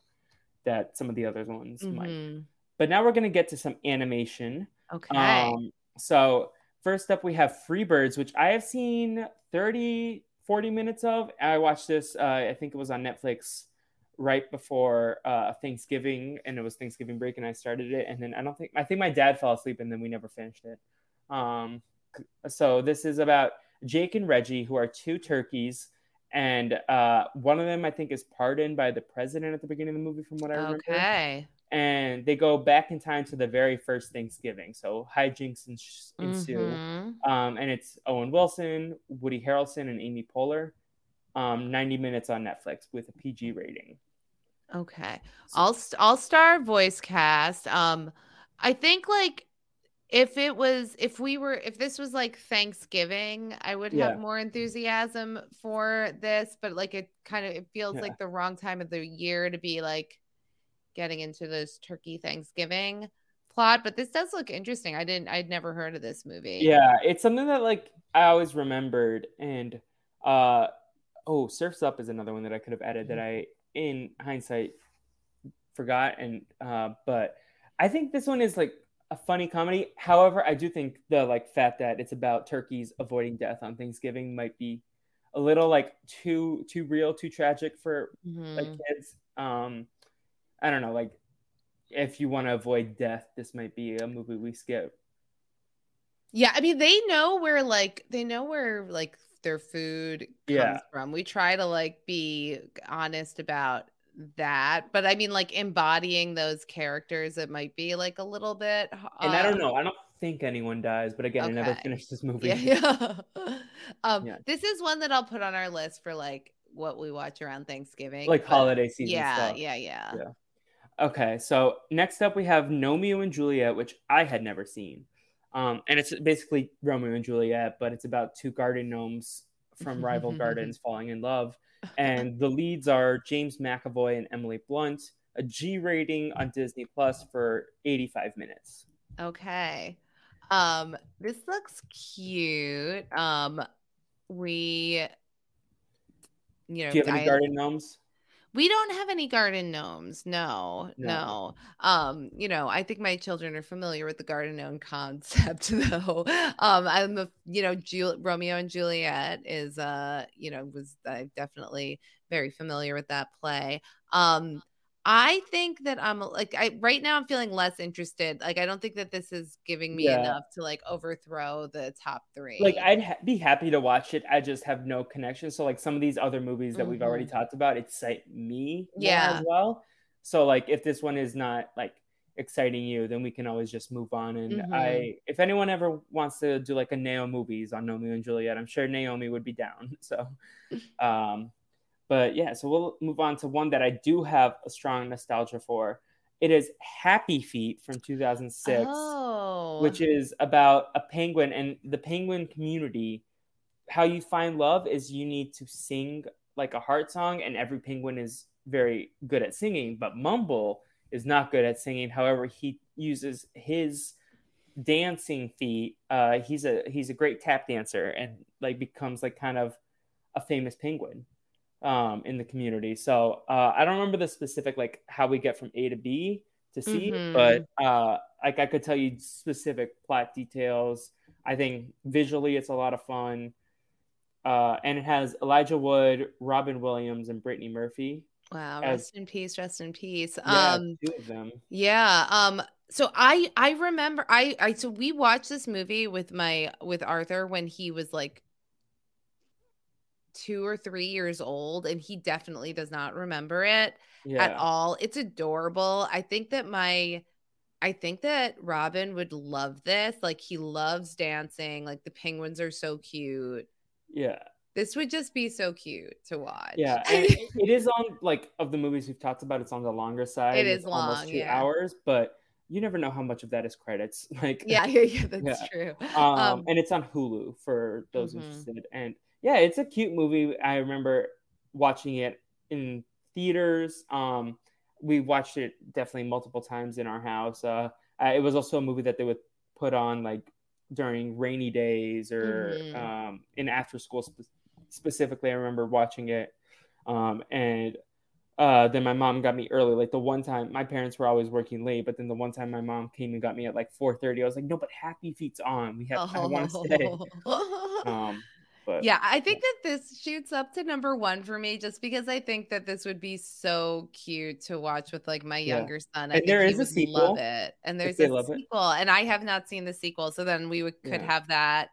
that some of the other ones mm-hmm. might. But now we're gonna get to some animation. Okay. Um, so First up, we have Free Birds, which I have seen 30, 40 minutes of. I watched this, uh, I think it was on Netflix right before uh, Thanksgiving, and it was Thanksgiving break, and I started it. And then I don't think, I think my dad fell asleep, and then we never finished it. Um, so this is about Jake and Reggie, who are two turkeys. And uh, one of them, I think, is pardoned by the president at the beginning of the movie, from what I remember. Okay and they go back in time to the very first Thanksgiving. So hijinks ensue, mm-hmm. um, and it's Owen Wilson, Woody Harrelson, and Amy Poehler. Um, 90 minutes on Netflix with a PG rating. Okay, all all star voice cast. Um, I think like if it was if we were if this was like Thanksgiving, I would have yeah. more enthusiasm for this. But like it kind of it feels yeah. like the wrong time of the year to be like getting into this turkey Thanksgiving plot, but this does look interesting. I didn't I'd never heard of this movie. Yeah, it's something that like I always remembered and uh oh, Surfs Up is another one that I could have added that I in hindsight forgot and uh but I think this one is like a funny comedy. However, I do think the like fact that it's about turkeys avoiding death on Thanksgiving might be a little like too too real, too tragic for mm-hmm. like kids. Um I don't know, like if you want to avoid death, this might be a movie we skip. Yeah, I mean they know where like they know where like their food comes yeah. from. We try to like be honest about that, but I mean like embodying those characters, it might be like a little bit. Uh, and I don't um, know. I don't think anyone dies, but again, okay. I never finished this movie. Yeah, um, yeah. This is one that I'll put on our list for like what we watch around Thanksgiving, like holiday season. Yeah, stuff. yeah, yeah, yeah. Okay, so next up we have Gnomeo and Juliet, which I had never seen. Um, and it's basically Romeo and Juliet, but it's about two garden gnomes from rival gardens falling in love. And the leads are James McAvoy and Emily Blunt, a G rating on Disney Plus for 85 minutes. Okay. Um, this looks cute. Um, we, you know, do you have any garden gnomes? We don't have any garden gnomes. No, no, no. Um, you know, I think my children are familiar with the garden gnome concept though. Um, I'm the, you know, Jul- Romeo and Juliet is uh, you know, was uh, definitely very familiar with that play. Um, I think that I'm like I right now I'm feeling less interested. Like I don't think that this is giving me Yeah. enough to like overthrow the top three. like I'd ha- be happy to watch it. I just have no connection. So like some of these other movies that we've already talked about, excite me Yeah. as well. So like if this one is not like exciting you, then we can always just move on. And Mhm. I, if anyone ever wants to do like a Neo movies on Romeo and Juliet, I'm sure Naomi would be down. So, um, but yeah, so we'll move on to one that I do have a strong nostalgia for. It is Happy Feet from 2006 oh, which is about a penguin and the penguin community. How you find love is you need to sing like a heart song, and every penguin is very good at singing, but Mumble is not good at singing. However, he uses his dancing feet. Uh, he's a he's a great tap dancer and like becomes like kind of a famous penguin um, in the community. So uh, I don't remember the specific like how we get from A to B to C, Mhm. but uh, like I could tell you specific plot details. I think visually it's a lot of fun. Uh, and it has Elijah Wood, Robin Williams, and Brittany Murphy. wow. as- Rest in peace. Rest in peace. Yeah, Um, two of them. Yeah. Um so I I remember I I so we watched this movie with my with Arthur when he was like 2 or 3 years old and he definitely does not remember it Yeah, at all. It's adorable. I think that my I think that Robin would love this. Like he loves dancing. Like the penguins are so cute. yeah, This would just be so cute to watch. yeah. It, is on like of the movies we've talked about. It's on the longer side. It is It's almost long, two yeah. hours, but you never know how much of that is credits. Like yeah, yeah, yeah, that's Yeah. true. um, Um, and it's on Hulu for those Mhm. interested. And yeah, it's a cute movie. I remember watching it in theaters. Um, we watched it definitely multiple times in our house. Uh, it was also a movie that they would put on like during rainy days or Mhm. um, in after school spe- specifically. I remember watching it, um, and uh, then my mom got me early. Like the one time, my parents were always working late, but then the one time my mom came and got me at like four thirty, I was like, "No, but Happy Feet's on. We have. I want to stay." Um, but yeah, I think that this shoots up to number one for me just because I think that this would be so cute to watch with like my Yeah. younger son. I And there he is a sequel, love it. And there's a love it. sequel, and I have not seen the sequel, so then we would, could Yeah. have that.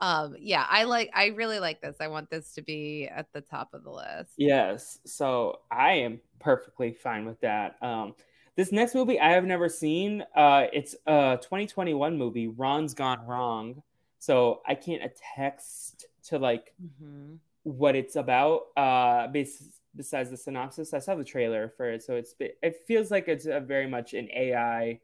Um, yeah, I like, I really like this. I want this to be at the top of the list. Yes, so I am perfectly fine with that. Um, this next movie I have never seen. Uh, it's a 2021 movie, Ron's Gone Wrong. So I can't attest to like Mhm. what it's about. Uh, bes- besides the synopsis, I saw the trailer for it, so it's it feels like it's a very much an AI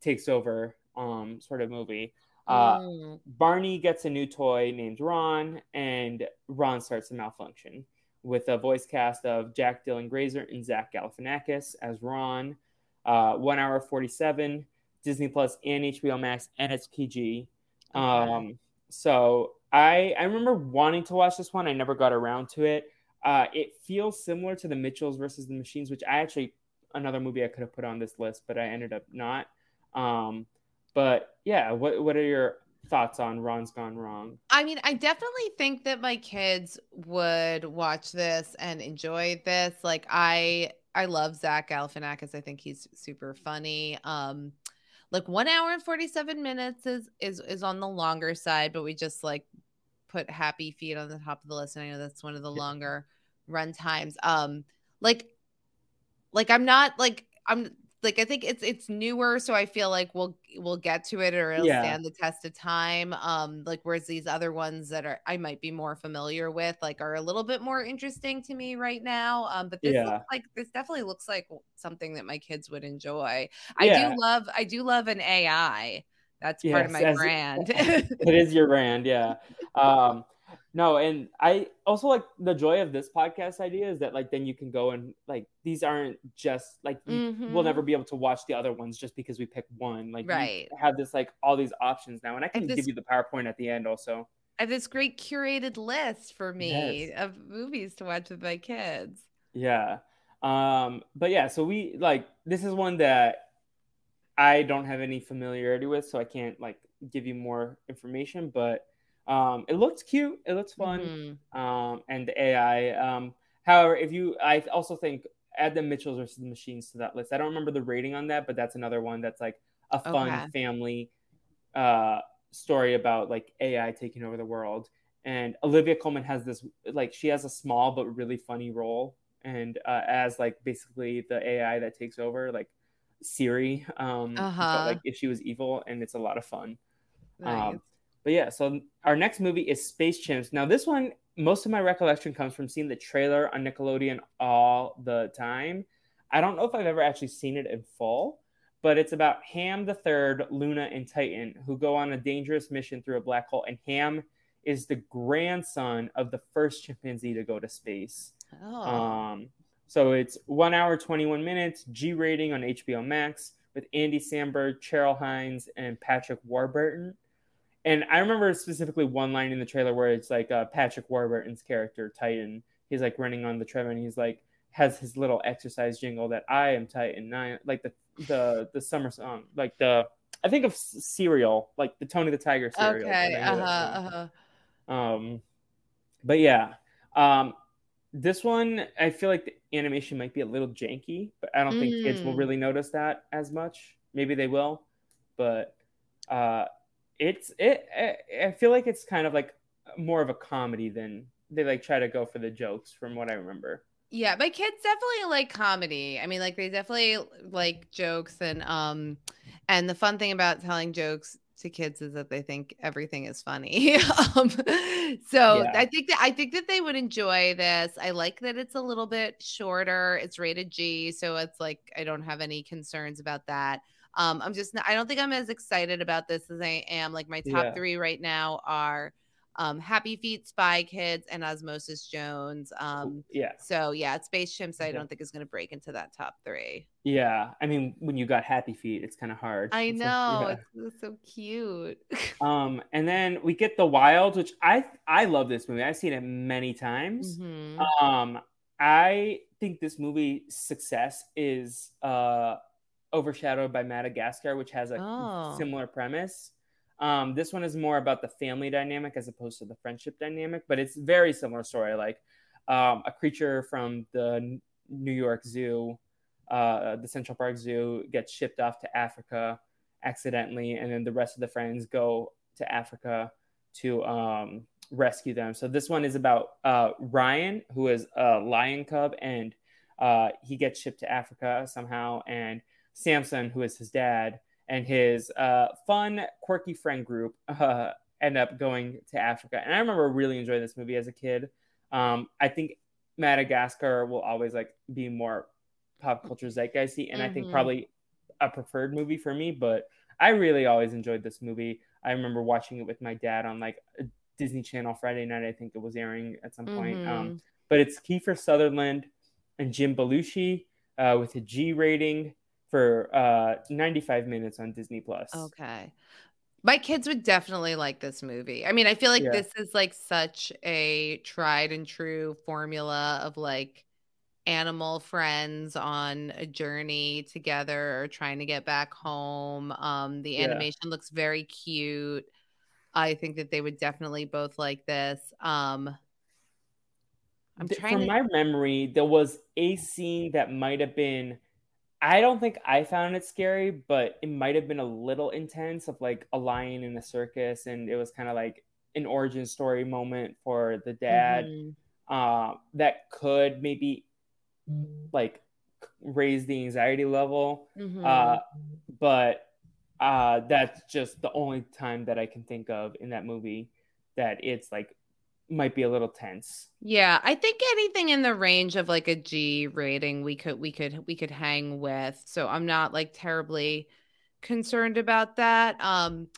takes over um sort of movie. Uh, Mm. Barney gets a new toy named Ron, and Ron starts to malfunction with a voice cast of Jack Dylan Grazer and Zach Galifianakis as Ron. Uh, one hour 47, Disney Plus and HBO Max, and it's PG. Okay. Um, so I I remember wanting to watch this one. I never got around to it. Uh, it feels similar to the Mitchells versus the Machines, which I actually another movie I could have put on this list, but I ended up not. Um, but yeah, what what are your thoughts on Ron's Gone Wrong? I mean, I definitely think that my kids would watch this and enjoy this. Like I I love Zach Galifianakis. I think he's super funny. Um like 1 hour and 47 minutes is is is on the longer side, but we just like put happy feet on the top of the list and I know that's one of the Yeah. longer run times. Um like like I'm not like I'm like I think it's it's newer, so I feel like we'll we'll get to it or it'll Yeah. stand the test of time. Um, like whereas these other ones that are I might be more familiar with, like are a little bit more interesting to me right now. Um, but this Yeah. looks like this definitely looks like something that my kids would enjoy. I Yeah. do love I do love an AI. That's part of my brand. it is your brand, yeah. Um, no, and I also like the joy of this podcast idea is that like then you can go and like these aren't just like you- we'll never be able to watch the other ones just because we pick one. Like Right. have this like all these options now, and I can this- give you the PowerPoint at the end also. I have this great curated list for me Yes. of movies to watch with my kids. Yeah. Um, but yeah, so we like this is one that I don't have any familiarity with, so I can't like give you more information, but um it looks cute, it looks fun. Mhm. Um and the AI. Um however, if you I also think add the Mitchells versus the Machines to that list. I don't remember the rating on that, but that's another one that's like a fun Okay. family uh, story about like AI taking over the world. And Olivia Colman has this like she has a small but really funny role, and uh, as like basically the AI that takes over, like Siri, um, Uh-huh. like if she was evil, and it's a lot of fun. Nice. Um, but yeah, so our next movie is Space Chimps. Now, this one, most of my recollection comes from seeing the trailer on Nickelodeon all the time. I don't know if I've ever actually seen it in full, but it's about Ham the Third, Luna, and Titan who go on a dangerous mission through a black hole. And Ham is the grandson of the first chimpanzee to go to space. oh. Um, so it's one hour, 21 minutes, G rating on HBO Max with Andy Samberg, Cheryl Hines, and Patrick Warburton. And I remember specifically one line in the trailer where it's like uh, Patrick Warburton's character, Titan. He's like running on the treadmill and he's like, has his little exercise jingle that I am Titan. I, like the, the, the summer song, like the, I think of cereal, like the Tony the Tiger cereal. okay. when I hear Uh huh. Uh huh. Um, but yeah, um, this one I feel like the animation might be a little janky, but I don't think kids will Mm. really notice that as much. Maybe they will, but uh, it's it. I- I feel like it's kind of like more of a comedy than they like try to go for the jokes, from what I remember. Yeah, my kids definitely like comedy. I mean, like they definitely like jokes and um and the fun thing about telling jokes to kids is that they think everything is funny. um so Yeah. I think that I think that they would enjoy this. I like that it's a little bit shorter. It's rated G, so it's like I don't have any concerns about that. Um I'm just not, I don't think I'm as excited about this as I am. Like my top Yeah. 3 right now are um Happy Feet, Spy Kids and Osmosis Jones. Um Yeah, so yeah, Space Chimps. I don't think is going to break into that top three. yeah. I mean, when you got Happy Feet, it's kind of hard. I It's like- know yeah. it's, it's so cute. Um, and then we get the Wild, which I I love this movie. I've seen it many times. Mhm. Um, I think this movie success is uh overshadowed by Madagascar, which has a Oh. similar premise. Um, this one is more about the family dynamic as opposed to the friendship dynamic, but it's very similar story. Like um, a creature from the New York Zoo, uh, the Central Park Zoo, gets shipped off to Africa accidentally, and then the rest of the friends go to Africa to um, rescue them. So this one is about uh, Ryan, who is a lion cub, and uh, he gets shipped to Africa somehow, and Samson, who is his dad, and his uh, fun, quirky friend group uh, end up going to Africa. And I remember really enjoying this movie as a kid. Um, I think Madagascar will always like be more pop culture zeitgeisty, and I think Mhm. probably a preferred movie for me. But I really always enjoyed this movie. I remember watching it with my dad on like a Disney Channel Friday night. I think it was airing at some point. Um, Mhm. but it's Kiefer Sutherland and Jim Belushi uh, with a G rating for uh, 95 minutes on Disney Plus. Okay. My kids would definitely like this movie. I mean, I feel like Yeah. this is like such a tried and true formula of like animal friends on a journey together or trying to get back home. Um, the Yeah. animation looks very cute. I think that they would definitely both like this. Um, I'm trying From to. my memory, there was a scene that might have been. I don't think I found it scary, but it might have been a little intense of like a lion in a circus, and it was kind of like an origin story moment for the dad. Mhm. uh, that could maybe like raise the anxiety level. Mhm. Uh, but uh, that's just the only time that I can think of in that movie that it's like might be a little tense. Yeah, I think anything in the range of like a G rating we could we could we could hang with. So I'm not like terribly concerned about that. Um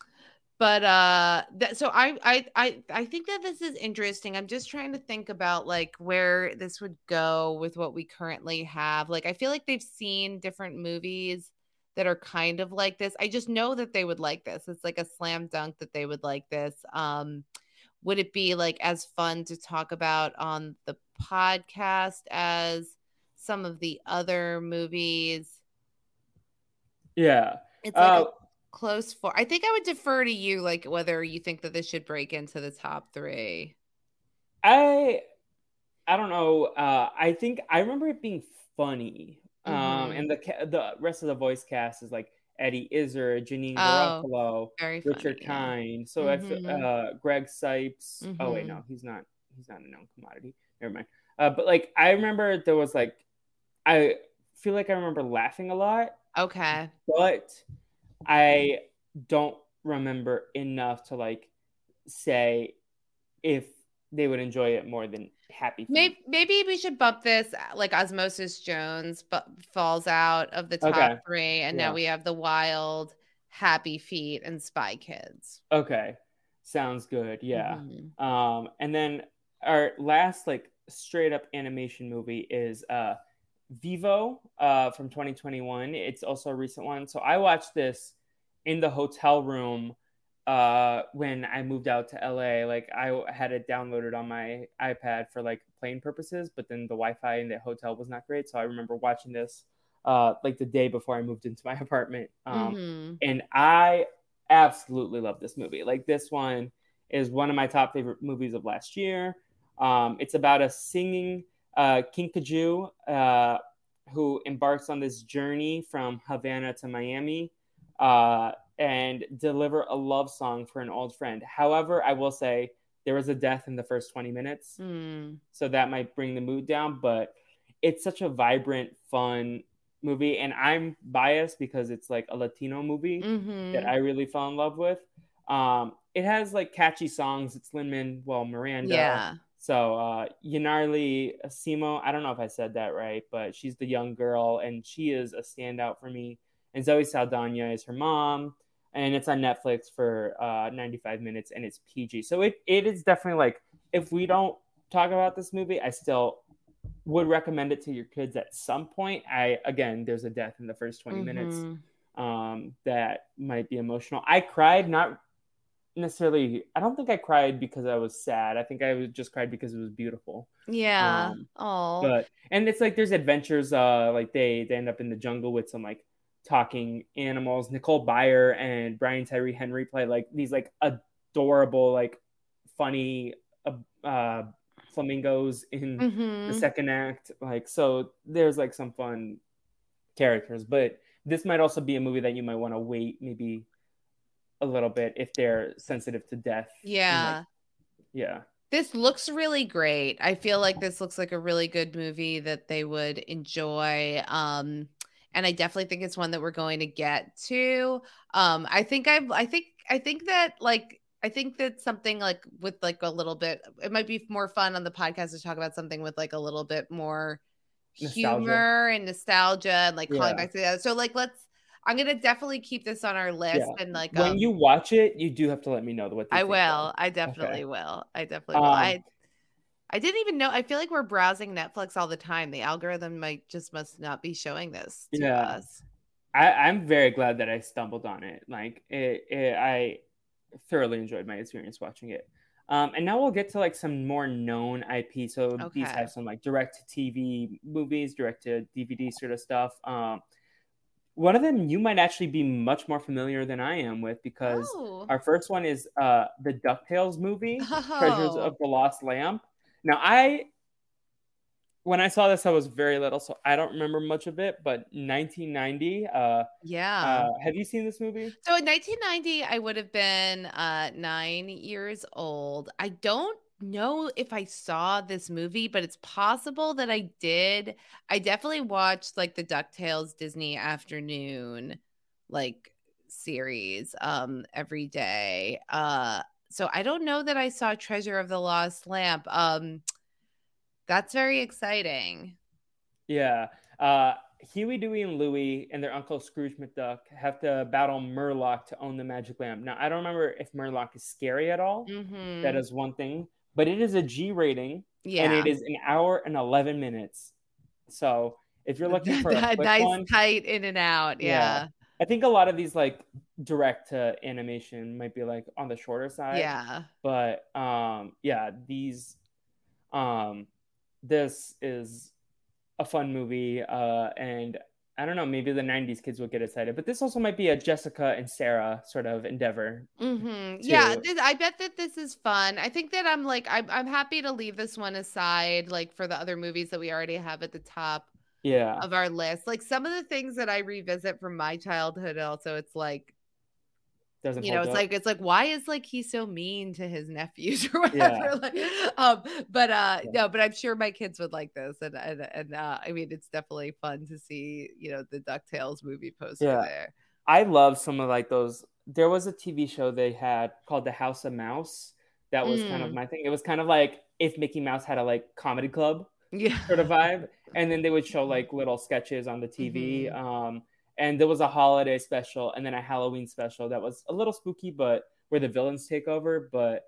but uh that so I I I I think that this is interesting. I'm just trying to think about like where this would go with what we currently have. Like I feel like they've seen different movies that are kind of like this. I just know that they would like this. It's like a slam dunk that they would like this. Um would it be like as fun to talk about on the podcast as some of the other movies? Yeah. It's like Uh, a close four. I think I would defer to you, like whether you think that this should break into the top three. I I don't know. Uh, I think I remember it being funny. Um, Mhm. and the the rest of the voice cast is like Eddie Izzard, Janeane Oh, Garofalo, Richard yeah. Kind. So I feel, Mhm. uh, Greg Cipes. Oh wait, no, he's not. He's not a known commodity. Never mind. Uh, but like I remember there was like, I feel like I remember laughing a lot, Okay. but I don't remember enough to like say if they would enjoy it more than Happy Maybe maybe we should bump this uh, like Osmosis Jones, but falls out of the top Okay. three, and Yeah. now we have the Wild, Happy Feet, and Spy Kids. Okay, sounds good. Yeah. Mhm. Um, and then our last like straight up animation movie is uh Vivo uh from 2021. It's also a recent one. So I watched this in the hotel room uh when I moved out to LA. Like I had it downloaded on my iPad for like playing purposes, but then the Wi-Fi in the hotel was not great. So I remember watching this uh like the day before I moved into my apartment. Um Mhm. and I absolutely love this movie. Like this one is one of my top favorite movies of last year. Um, it's about a singing uh, kinkajou uh, who embarks on this journey from Havana to Miami uh, and deliver a love song for an old friend. However, I will say there was a death in the first 20 minutes Mm. so that might bring the mood down but it's such a vibrant fun movie and i'm biased because it's like a latino movie Mhm. that i really fell in love with um it has like catchy songs it's lin manuel miranda Yeah. so uh ynairaly simo i don't know if i said that right but she's the young girl and she is a standout for me and zoe saldana is her mom and it's on netflix for uh 95 minutes and it's pg so it, it is definitely like if we don't talk about this movie i still would recommend it to your kids at some point i again there's a death in the first 20 minutes Mhm. um, that might be emotional. I cried not necessarily. I don't think I cried because I was sad. I think I was just cried because it was beautiful. Yeah. Um, oh. But and it's like there's adventures. Uh, like they they end up in the jungle with some like talking animals. Nicole Byer and Brian Tyree Henry play like these like adorable like funny uh, uh flamingos in the Mhm. second act like so there's like some fun characters but this might also be a movie that you might want to wait maybe a little bit if they're sensitive to death and, like, Yeah. yeah This looks really great. I feel like this looks like a really good movie that they would enjoy. Um, and I definitely think it's one that we're going to get to. Um, I think I've, I think, I think that like, I think that something like with like a little bit, it might be more fun on the podcast to talk about something with like a little bit more Nostalgia. humor and nostalgia and like calling Yeah. back to the other. So like, let's, I'm gonna definitely keep this on our list Yeah. and like, when um, you watch it you do have to let me know what I will. I definitely will. I definitely will. Um, I I didn't even know. I feel like we're browsing Netflix all the time. The algorithm might just must not be showing this to Yeah. us. I, i'm very glad that i stumbled on it like it, it i thoroughly enjoyed my experience watching it um, and now we'll get to like some more known ip so these have some like direct to tv movies direct to dvd sort of stuff um, one of them you might actually be much more familiar than i am with because Oh. our first one is uh, the ducktales movie treasures Oh. of the lost lamp now i when i saw this i was very little so i don't remember much of it but 1990 uh, yeah. uh, have you seen this movie? so in 1990, I would have been uh, nine years old. I don't know if I saw this movie, but it's possible that I did. I definitely watched like the DuckTales Disney afternoon like series um every day. Uh so I don't know that I saw Treasure of the Lost Lamp. Um that's very exciting. Yeah. Uh, Huey, Dewey, and Louie and their uncle Scrooge McDuck have to battle Merlock to own the magic lamp. Now, I don't remember if Merlock is scary at all. Mhm. That is one thing, but it is a G rating yeah. and it is an hour and 11 minutes. So if you're looking for a nice one, tight in and out. Yeah. Yeah. I think a lot of these like direct to animation might be like on the shorter side. Yeah. but um yeah these um this is a fun movie uh and I don't know, maybe the 90s kids will get excited, but this also might be a Jessica and Sarah sort of endeavor. Mm-hmm. Yeah, this, I bet that this is fun. I think that I'm like, I'm, I'm happy to leave this one aside, like for the other movies that we already have at the top yeah. of our list. Like some of the things that I revisit from my childhood, also, it's like, doesn't you know it's up. like it's like why is like he so mean to his nephews or whatever yeah. like, um but uh yeah. no but i'm sure my kids would like this and and, and uh i mean it's definitely fun to see you know the ducktales movie poster yeah. there i love some of like those there was a tv show they had called the house of mouse that was mm. kind of mm. my thing it was kind of like if mickey mouse had a like comedy club yeah sort of vibe and then they would show like little sketches on the tv mm-hmm. um and there was a holiday special and then a Halloween special that was a little spooky, but where the villains take over. But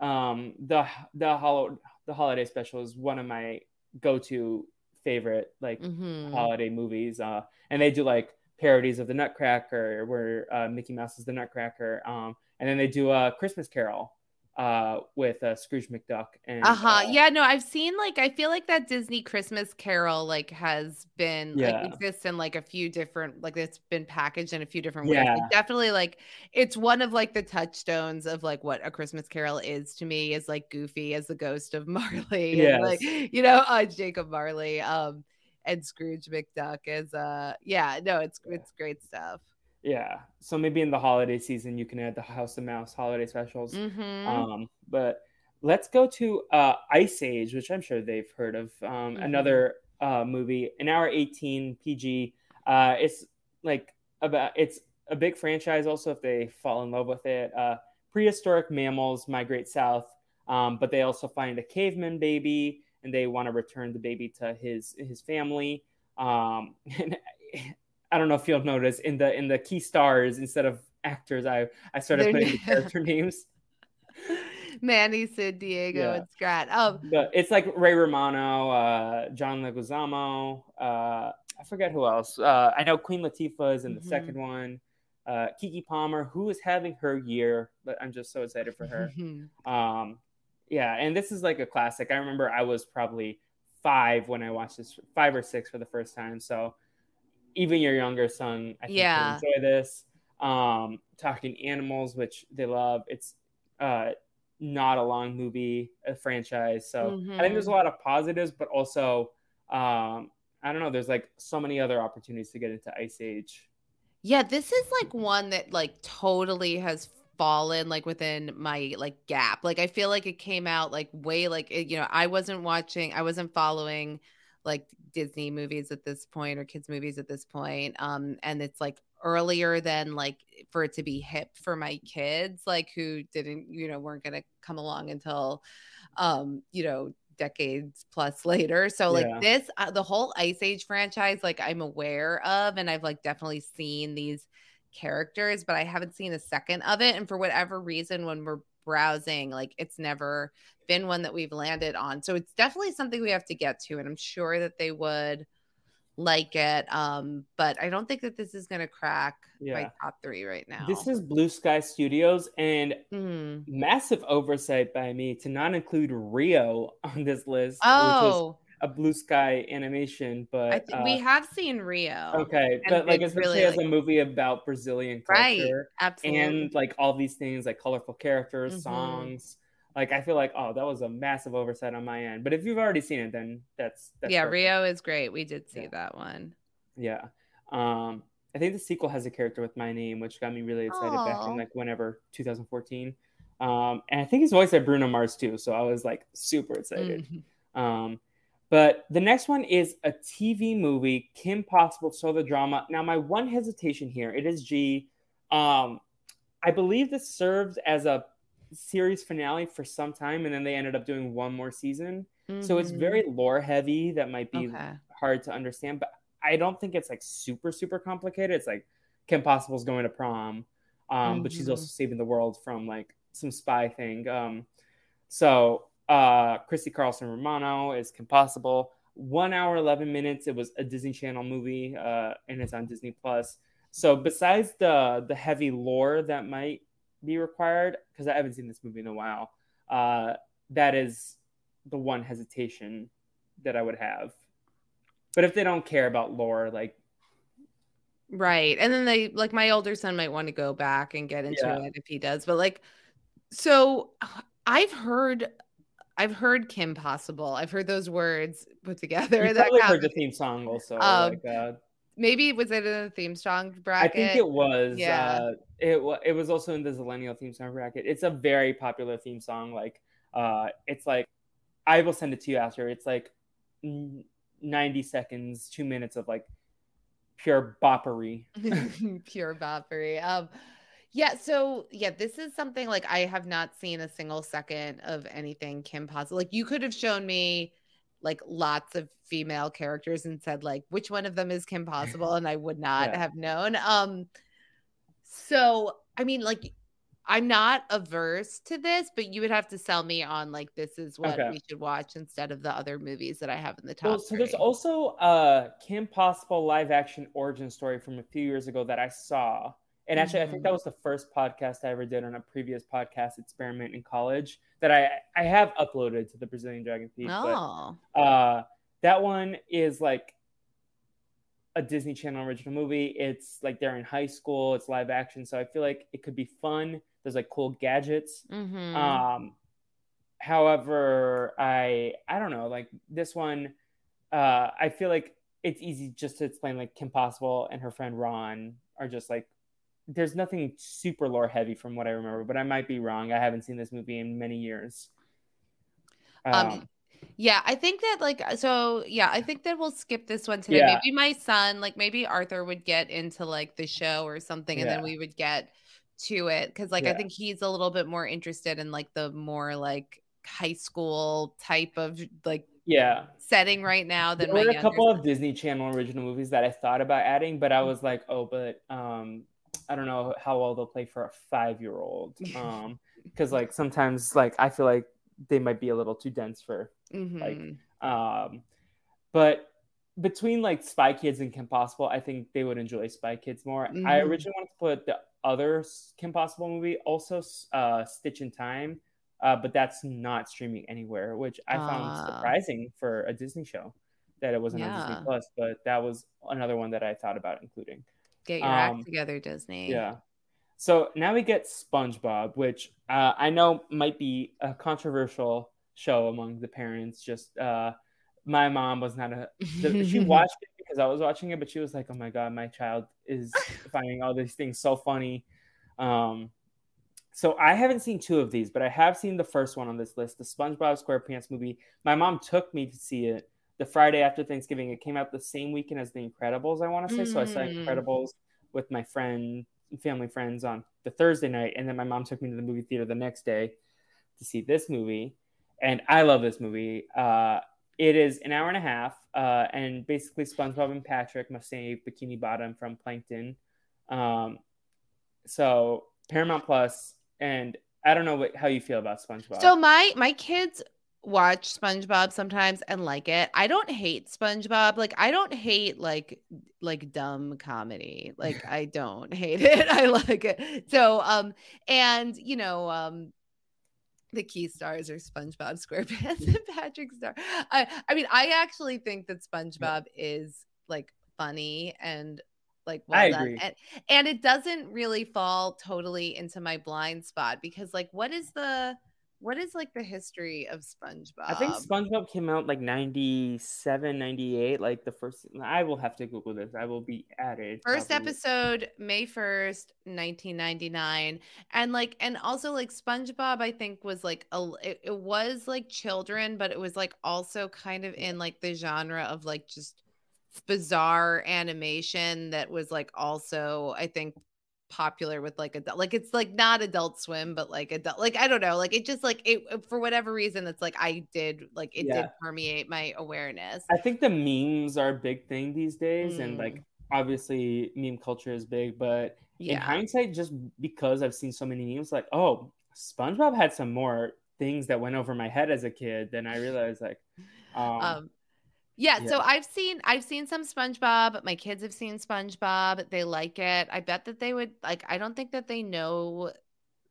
um, the the hollow the holiday special is one of my go to favorite like mm-hmm. holiday movies. Uh, and they do like parodies of the Nutcracker, where uh, Mickey Mouse is the Nutcracker. Um, and then they do a Christmas Carol uh, with uh, Scrooge McDuck. And uh-huh. uh yeah, no, I've seen like I feel like that Disney Christmas Carol like has been yeah. like exists in like a few different like it's been packaged in a few different ways. Like, definitely like it's one of like the touchstones of like what a Christmas Carol is to me is like Goofy as the ghost of Marley. Yeah, like you know, uh, Jacob Marley. Um and Scrooge McDuck is uh yeah, no, it's it's great stuff. Yeah. So maybe in the holiday season you can add the House of Mouse holiday specials. Mm-hmm. Um, but let's go to uh, Ice Age, which I'm sure they've heard of. Um, mm-hmm. Another uh, movie, an hour 18 PG. Uh, it's like about it's a big franchise. Also, if they fall in love with it, uh, prehistoric mammals migrate south, um, but they also find a caveman baby, and they want to return the baby to his his family. Um, and I don't know if you'll notice in the in the key stars instead of actors, I I started They're putting the character names. Manny, Sid, Diego, yeah. and Scrat. Oh, but it's like Ray Romano, uh, John Leguizamo. Uh, I forget who else. Uh, I know Queen Latifah is in the mm-hmm. second one. Uh, Keke Palmer, who is having her year, but I'm just so excited for her. um, yeah, and this is like a classic. I remember I was probably five when I watched this, five or six for the first time. So even your younger son, I think, yeah. enjoy this. Um, talking animals, which they love. It's uh, not a long movie, a franchise. So mm-hmm. I think there's a mm-hmm. lot of positives, but also um, I don't know. There's like so many other opportunities to get into Ice Age. Yeah, this is like one that like totally has fallen like within my like gap. Like I feel like it came out like way like it, you know I wasn't watching, I wasn't following like Disney movies at this point or kids movies at this point. Um, and it's like earlier than like for it to be hip for my kids, like who didn't, you know, weren't gonna come along until um, you know, decades plus later. So like yeah. this, uh, the whole Ice Age franchise, like I'm aware of, and I've like definitely seen these characters, but I haven't seen a second of it. And for whatever reason, when we're browsing, like it's never been one that we've landed on. So it's definitely something we have to get to. And I'm sure that they would like it. Um, but I don't think that this is gonna crack yeah. my top three right now. This is Blue Sky Studios and mm. massive oversight by me to not include Rio on this list. Oh a blue sky animation, but th- uh, we have seen Rio. Okay, but like especially really as like... a movie about Brazilian culture, right? Absolutely, and like all these things, like colorful characters, mm-hmm. songs, like I feel like oh that was a massive oversight on my end. But if you've already seen it, then that's, that's yeah. Perfect. Rio is great. We did see yeah. that one. Yeah. Um, I think the sequel has a character with my name, which got me really excited Aww. back in like whenever 2014. Um, and I think he's voiced by Bruno Mars too, so I was like super excited. Mm-hmm. Um, but the next one is a TV movie, Kim Possible so the drama. Now, my one hesitation here, it is G. Um, I believe this served as a series finale for some time, and then they ended up doing one more season. Mm-hmm. So it's very mm-hmm. lore heavy. That might be okay. hard to understand, but I don't think it's like super super complicated. It's like Kim Possible's going to prom, um, mm-hmm. but she's also mm-hmm. saving the world from like some spy thing. Um, so uh, Christy Carlson Romano is Possible. One hour eleven minutes. It was a Disney Channel movie, uh, and it's on Disney Plus. So besides the the heavy lore that might be required because I haven't seen this movie in a while. Uh, that is the one hesitation that I would have. But if they don't care about lore, like Right. And then they like my older son might want to go back and get into Yeah. it if he does. But like so I've heard I've heard Kim Possible. I've heard those words put together. You that probably heard the theme song also. Um, like, uh, Maybe was it in the theme song bracket? I think it was. Yeah. Uh, it wa- it was also in the Zillennial theme song bracket. It's a very popular theme song. Like, uh, it's like I will send it to you after. It's like ninety seconds, two minutes of like pure boppery. pure boppery. Um, yeah. So yeah, this is something like I have not seen a single second of anything Kim Possible. Like you could have shown me like lots of female characters and said like which one of them is Kim Possible, and I would not Yeah. have known. Um, so I mean, like. I'm not averse to this, but you would have to sell me on like this is what Okay. we should watch instead of the other movies that I have in the top. Well, so there's also a Kim Possible live action origin story from a few years ago that I saw. And actually, I think that was the first podcast I ever did on a previous podcast experiment in college that I I have uploaded to the Brazilian Dragon feed. But oh, uh, that one is like a Disney Channel original movie. It's like they're in high school. It's live action, so I feel like it could be fun. There's like cool gadgets. Mhm. Um, however, I I don't know. Like this one, uh, I feel like it's easy just to explain. Like Kim Possible and her friend Ron are just like. There's nothing super lore heavy from what I remember, but I might be wrong. I haven't seen this movie in many years. Um, yeah, I think that like so yeah, I think that we'll skip this one today. Yeah. Maybe my son, like maybe Arthur would get into like the show or something and then we would get to it cuz like I think he's a little bit more interested in like the more like high school type of like yeah, setting right now than there were a couple son. of Disney Channel original movies that I thought about adding, but I was like, oh, but um, I don't know how well they'll play for a five year old. Um, because like sometimes like I feel like they might be a little too dense for Mhm. um, but between like Spy Kids and Kim Possible, I think they would enjoy Spy Kids more. I Mhm. originally wanted to put the other Kim Possible movie, also uh, Sitch in Time, uh, but that's not streaming anywhere, which I found Ah. surprising for a Disney show that it wasn't on Disney Plus. But that was another one that I thought about including. Get your um, act together Disney. Yeah. So now we get SpongeBob, which uh, I know might be a controversial show among the parents. Just uh, my mom was not a. She watched it because I was watching it, but she was like, "Oh my god, my child is finding all these things so funny." Um, so I haven't seen two of these, but I have seen the first one on this list, the SpongeBob SquarePants movie. My mom took me to see it the Friday after Thanksgiving. It came out the same weekend as The Incredibles, I want to say. So I saw Mm. Incredibles with my friend, family friends on the Thursday night, and then my mom took me to the movie theater the next day to see this movie. And I love this movie. Uh, it is an hour and a half, uh, and basically SpongeBob and Patrick must save Bikini Bottom from Plankton. Um, so Paramount Plus, and I don't know what, how you feel about SpongeBob. So my my kids watch SpongeBob sometimes and like it. I don't hate SpongeBob. Like I don't hate like like dumb comedy. Like I don't hate it. I like it. So um and you know um the key stars are SpongeBob, SquarePants, and Patrick Star. I I mean I actually think that SpongeBob is like funny and like well I done. agree. And, and it doesn't really fall totally into my blind spot because like what is the what is like the history of SpongeBob? I think SpongeBob came out like 97, 98, like the first. I will have to Google this. I will be added. First probably. episode, May 1st, 1999. And like, and also like SpongeBob, I think was like, a, it, it was like children, but it was like also kind of in like the genre of like just bizarre animation that was like also, I think, popular with like adult like it's like not adult swim but like adult like i don't know like it just like it for whatever reason it's like i did like it Yeah. did permeate my awareness I think the memes are a big thing these days, and Mm. like obviously meme culture is big, but in yeah hindsight, just because I've seen so many memes, like oh, SpongeBob had some more things that went over my head as a kid then I realized. Like, um, um yeah, yeah. so i've seen i've seen some spongebob my kids have seen spongebob they like it i bet that they would like i don't think that they know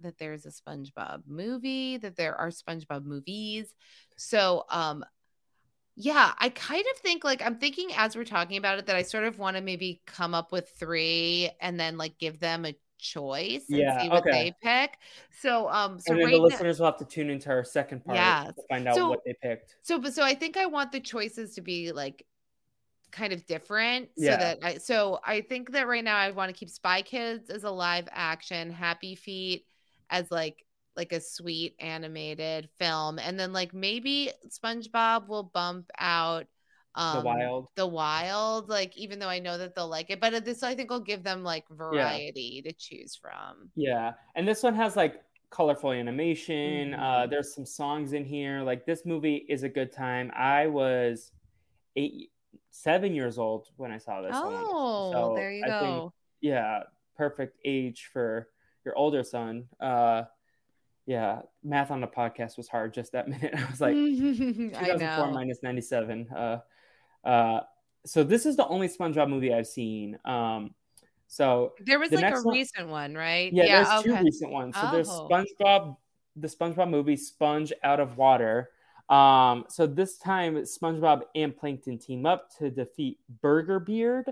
that there's a spongebob movie that there are spongebob movies so um Yeah, I kind of think like I'm thinking as we're talking about it that I sort of want to maybe come up with three and then like give them a choice and Yeah, see what okay. they pick. So um so and right the now listeners will have to tune into our second part Yes. to find out So- what they picked. so but so I think I want the choices to be like kind of different so Yeah. that I so I think that right now I want to keep Spy Kids as a live action, Happy Feet as like like a sweet animated film and then like maybe SpongeBob will bump out um the wild. the wild like even though I know that they'll like it but this I think will give them like variety to choose from. Yeah, and this one has like colorful animation. Uh, Mhm. there's some songs in here. Like this movie is a good time. I was eight, seven years old when I saw this. one. Oh, So there you I think- go. yeah, perfect age for your older son. Uh, yeah, math on the podcast was hard just that minute. I was like, I 2004 know. minus 97. Uh, uh, so this is the only SpongeBob movie I've seen. Um, so There was The like a one- recent one, right? yeah, there's two recent ones. So there's Oh. SpongeBob, the SpongeBob movie Sponge Out of Water. Um, so this time SpongeBob and Plankton team up to defeat Burger Beard,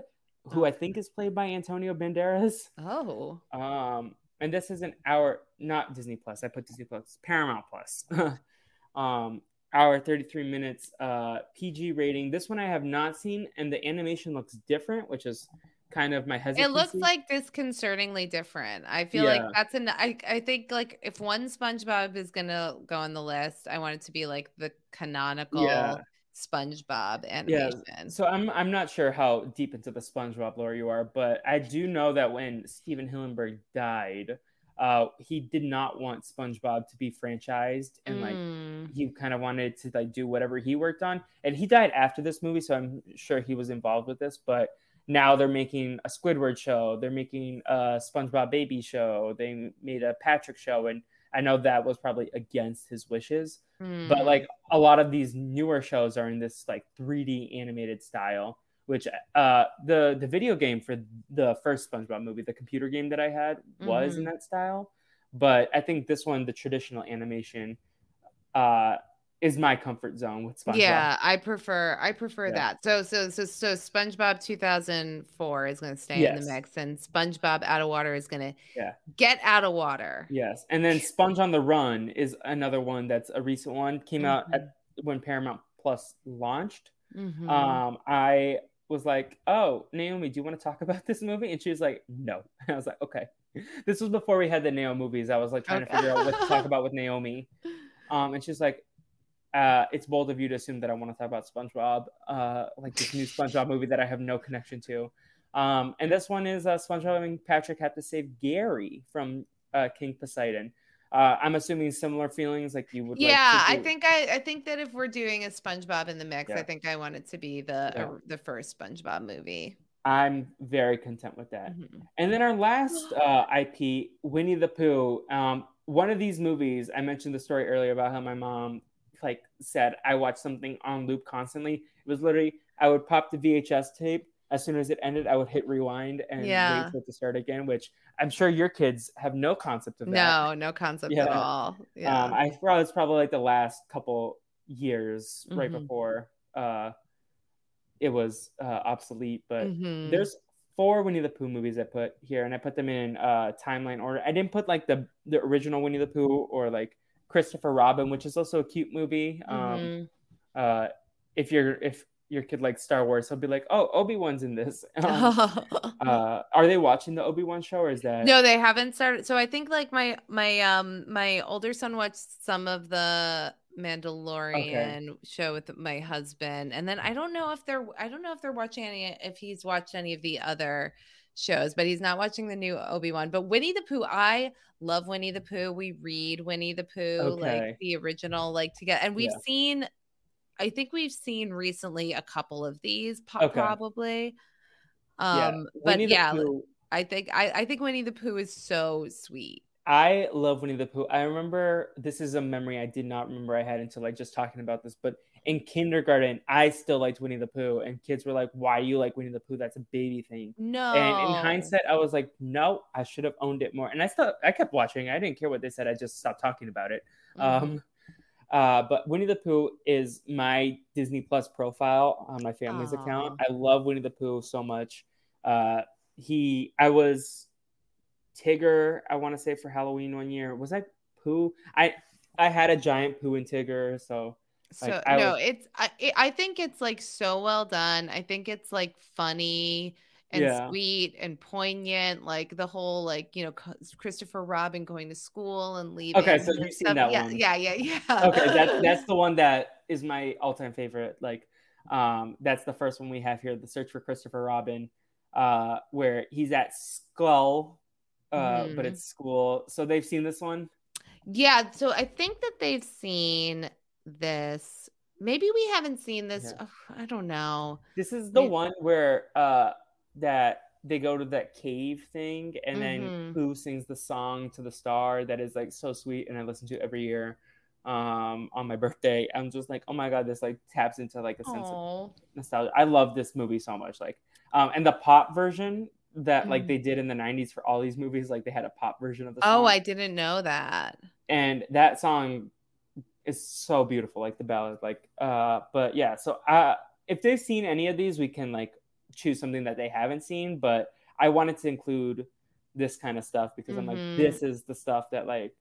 who I think is played by Antonio Banderas. Oh. Um, and this is an hour, not Disney Plus. I put Disney Plus, Paramount Plus. um, hour 33 minutes, uh, PG rating. This one I have not seen, and the animation looks different, which is kind of my hesitancy. It looks like disconcertingly different. I feel Yeah. like that's an I, I think like if one SpongeBob is gonna go on the list, I want it to be like the canonical Yeah. SpongeBob Yeah, animation. So I'm I'm not sure how deep into the SpongeBob lore you are, but I do know that when Stephen Hillenburg died, uh, he did not want SpongeBob to be franchised, and like Mm. he kind of wanted to like do whatever he worked on. And he died after this movie, so I'm sure he was involved with this. But now they're making a Squidward show, they're making a SpongeBob Baby show, they made a Patrick show, and I know that was probably against his wishes but Mm. like a lot of these newer shows are in this like 3D animated style, which uh the the video game for the first SpongeBob movie, the computer game that I had was in Mhm. that style, but I think this one, the traditional animation, uh, is my comfort zone with SpongeBob. Yeah, I prefer I prefer Yeah. that. So so so so SpongeBob 2004 is going to stay in the mix and SpongeBob Out of Water is going to Yeah. get out of water. Yes, and then Sponge on the Run is another one that's a recent one. Came out Mm-hmm. at when Paramount Plus launched. Mhm. um i was like oh naomi do you want to talk about this movie? And she was like no. And i was like okay. This was before we had the neo movies. I was like trying to figure out what to talk about with naomi. Um and she's like uh it's bold of you to assume that i want to talk about spongebob uh like this new spongebob movie that i have no connection to. Um and this one is uh spongebob and patrick have to save gary from uh king poseidon uh i'm assuming similar feelings like you would like to yeah, I think I, I think that if we're doing a SpongeBob in the mix, Yeah. I think I want it to be the Yeah. uh, the first SpongeBob movie. i'm very content with that Mhm. And then our last uh, IP, Winnie the Pooh. Um, one of these movies, I mentioned the story earlier about how my mom like said I watched something on loop constantly. It was literally I would pop the VHS tape as soon as it ended. I would hit rewind and Yeah. wait for it to start again. Which I'm sure your kids have no concept of that. No, no concept at all. Yeah. Um, I thought it's probably like the last couple years right Mhm. before uh, it was uh, obsolete, but Mhm. there's four Winnie the Pooh movies I put here, and I put them in uh, timeline order. I didn't put like the the original Winnie the Pooh or like Christopher Robin, which is also a cute movie. Um, Mhm. uh, if you're if your kid likes Star Wars, he'll be like, "Oh, Obi Wan's in this." Um, uh, are they watching the Obi Wan show, or is that no, they haven't started. So I think like my my um my older son watched some of the Mandalorian show with my husband, and then I don't know if they're I don't know if they're watching any if he's watched any of the other shows, but he's not watching the new Obi Wan. But Winnie the Pooh, I love Winnie the Pooh. We read Winnie the Pooh, Okay. like the original, like together, and we've Yeah. seen. I think we've seen recently a couple of these, po- Okay. probably. yeah? Um, but Winnie yeah, I think I, I think Winnie the Pooh is so sweet. I love Winnie the Pooh. I remember this is a memory I did not remember I had until like just talking about this. But in kindergarten, I still liked Winnie the Pooh, and kids were like, "Why do you like Winnie the Pooh? That's a baby thing." No. And in hindsight, I was like, "No, I should have owned it more." And I still, I kept watching. I didn't care what they said. I just stopped talking about it. Mhm. Um, Uh, but Winnie the Pooh is my Disney Plus profile on my family's Aw. account. I love Winnie the Pooh so much. Uh, he, I was Tigger. I want to say for Halloween one year. Was I Pooh? I I had a giant Pooh and Tigger. So So Like, I no, was- it's I it, I think it's like so well done. I think it's like funny and Yeah. sweet and poignant. Like the whole like you know Christopher Robin going to school and leaving. Okay, so you've seen that yeah, one. Yeah, yeah, yeah. okay, that that's the one that is my all time favorite. Like, um, that's the first one we have here, the Search for Christopher Robin, uh, where he's at Skull, uh, but Mhm. it's school. So they've seen this one. Yeah, so I think that they've seen this. Maybe we haven't seen this. Yeah. Ugh, I don't know. This is the Maybe- one where uh that they go to that cave thing and then Mhm. Pooh sings the song to the star that is like so sweet and I listen to every year um on my birthday. I'm just like, oh my god, this like taps into like a sense of Oh, nostalgia. I love this movie so much. Like, um, and the pop version that like Mhm. they did in the '90s for all these movies, like they had a pop version of the song. oh, I didn't know that. and that song is so beautiful, like the ballad. Like, uh, but yeah. So, uh, if they've seen any of these, we can like choose something that they haven't seen. But I wanted to include this kind of stuff because I'm Mhm. like, this is the stuff that like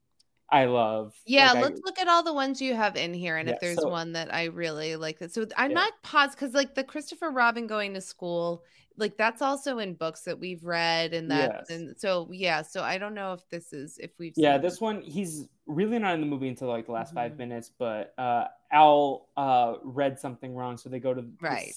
I love. Yeah, Like, let's look at all the ones you have in here, and Yeah, if there's so- one that I really like, that. So I'm Yeah. not paused because like the Christopher Robin going to school, like that's also in books that we've read, and that, Yes. and so yeah, so I don't know if this is if we've yeah this one he's really not in the movie until like the last five Mhm. minutes but uh al uh read something wrong so they go to the Right.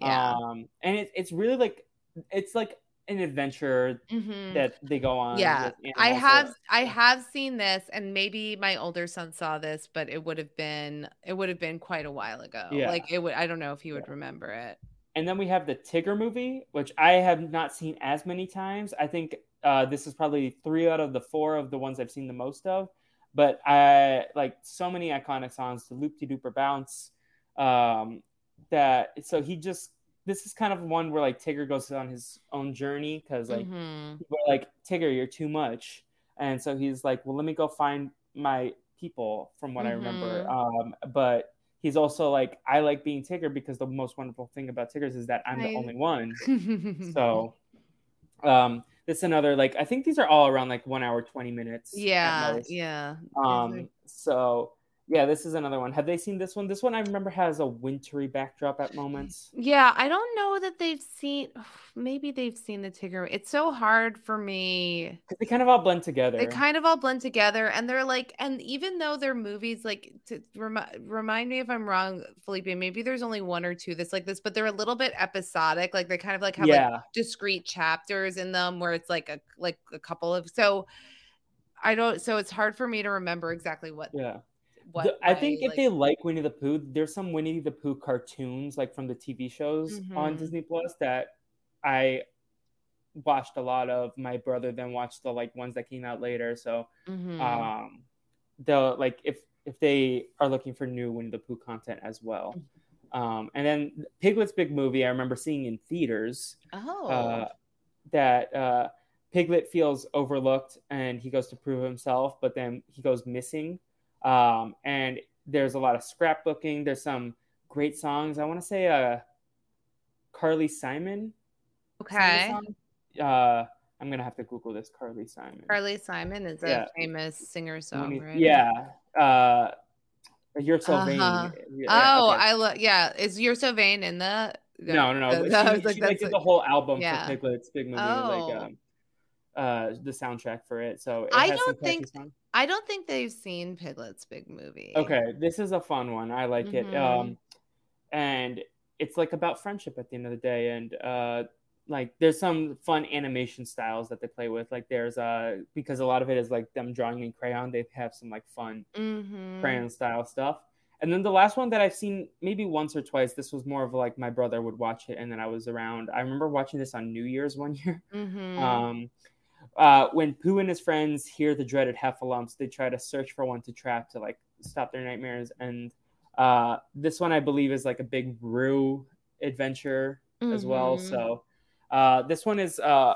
Yeah. um and it, it's really like it's like an adventure Mhm. that they go on Yeah, I so- have I have seen this, and maybe my older son saw this, but it would have been it would have been quite a while ago. Yeah. Like it would I don't know if he would remember it. and then we have the tigger movie which i have not seen as many times i think uh this is probably three out of the four of the ones i've seen the most of but i like so many iconic songs the whoop de dooper bounce um that so he just this is kind of one where like tigger goes on his own journey because like Mhm. people are like tigger you're too much. And so he's like well let me go find my people from what i remember. Um but he's also like i like being tigger because the most wonderful thing about tiggers is that i'm the only one. So um this is another like i think these are all around like one hour 20 minutes yeah, yeah. um so yeah this is another one have they seen this one this one i remember has a wintry backdrop at moments Yeah, I don't know that they've seen. Maybe they've seen the Tigger. It's so hard for me. they kind of all blend together They kind of all blend together, and they're like, and even though they're movies, like to remi- remind me if I'm wrong, Felipe. Maybe there's only one or two that's like this, but they're a little bit episodic. Like they kind of like have like discrete chapters in them where it's like a like a couple of so. I don't. So it's hard for me to remember exactly what. yeah What The- I think if they like Winnie the Pooh, there's some Winnie the Pooh cartoons like from the TV shows on Mhm. Disney Plus that I watched a lot of. My brother then watched the like ones that came out later. So Mhm. um the like if if they are looking for new Winnie the Pooh content as well. Um and then Piglet's Big Movie I remember seeing in theaters oh. uh that uh Piglet feels overlooked and he goes to prove himself, but then he goes missing. Um, and there's a lot of scrapbooking. There's some great songs. I want to say uh, Carly Simon. okay. Uh, I'm gonna have to Google this. Carly Simon. Carly Simon is a Yeah. famous singer songwriter. Yeah. Uh, You're so vain. Uh-huh. Yeah, Oh, okay. I love. Yeah, is you're so vain in the? no, no, no. the- She, was she, like, like, did the whole album Yeah. for Piglet's big movie, Oh. like um, uh, the soundtrack for it. So it I don't think- songs. I don't think they've seen Piglet's big movie. Okay, this is a fun one. I like it. Mhm. Um, and it's like about friendship at the end of the day, and uh, like there's some fun animation styles that they play with. Like there's uh because a lot of it is like them drawing in crayon. They have some like fun Mm-hmm. crayon style stuff. And then the last one that I've seen maybe once or twice. This was more of like my brother would watch it, and then I was around. I remember watching this on New Year's one year. Mm-hmm. Um, uh, when Pooh and his friends hear the dreaded heffalumps, they try to search for one to trap to like stop their nightmares. And uh, this one, I believe, is like a big Roo adventure as well. Mhm. So uh, this one is, uh,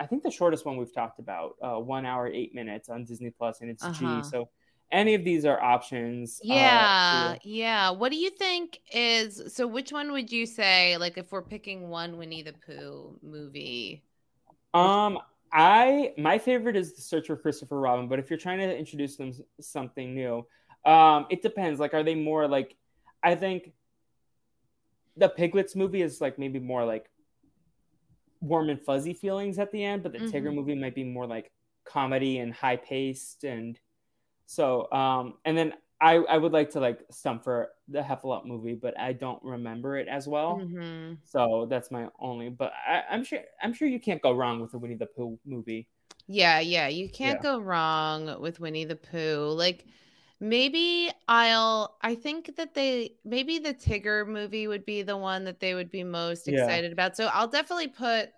I think, the shortest one we've talked about. Uh, one hour eight minutes on Disney Plus, and it's Uh-huh. G. So any of these are options. uh, Yeah, to- yeah. What do you think is so? Which one would you say, like, if we're picking one Winnie the Pooh movie? Um, I my favorite is the Search for Christopher Robin, but if you're trying to introduce them something new, um, it depends. Like, are they more like? I think the Piglets movie is like maybe more like warm and fuzzy feelings at the end, but the Tigger Mhm. movie might be more like comedy and high paced and so. Um, and then I I would like to like stump for the Heffalump movie, but I don't remember it as well. hmm So that's my only. But I, I'm sure I'm sure you can't go wrong with the Winnie the Pooh movie. Yeah, yeah. You can't go wrong with Winnie the Pooh. Like, maybe I'll. I think that they maybe the Tigger movie would be the one that they would be most Yeah. excited about. So I'll definitely put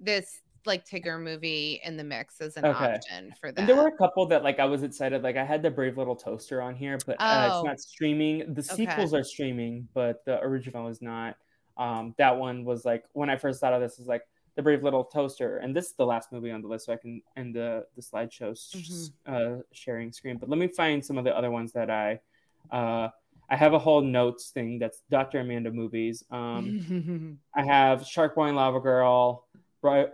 this like Tigger movie in the mix as an Okay. option for that. And there were a couple that like I was excited. Like I had the Brave Little Toaster on here, but uh, Oh. it's not streaming. The Okay. sequels are streaming, but the original is not. Um, that one was like when I first thought of this is like the Brave Little Toaster, and this is the last movie on the list, so I can end the the slideshow s- uh, sharing screen. But let me find some of the other ones that I. Uh, I have a whole notes thing that's Dr. Amanda movies. Um, I have Shark Boy and Lava Girl,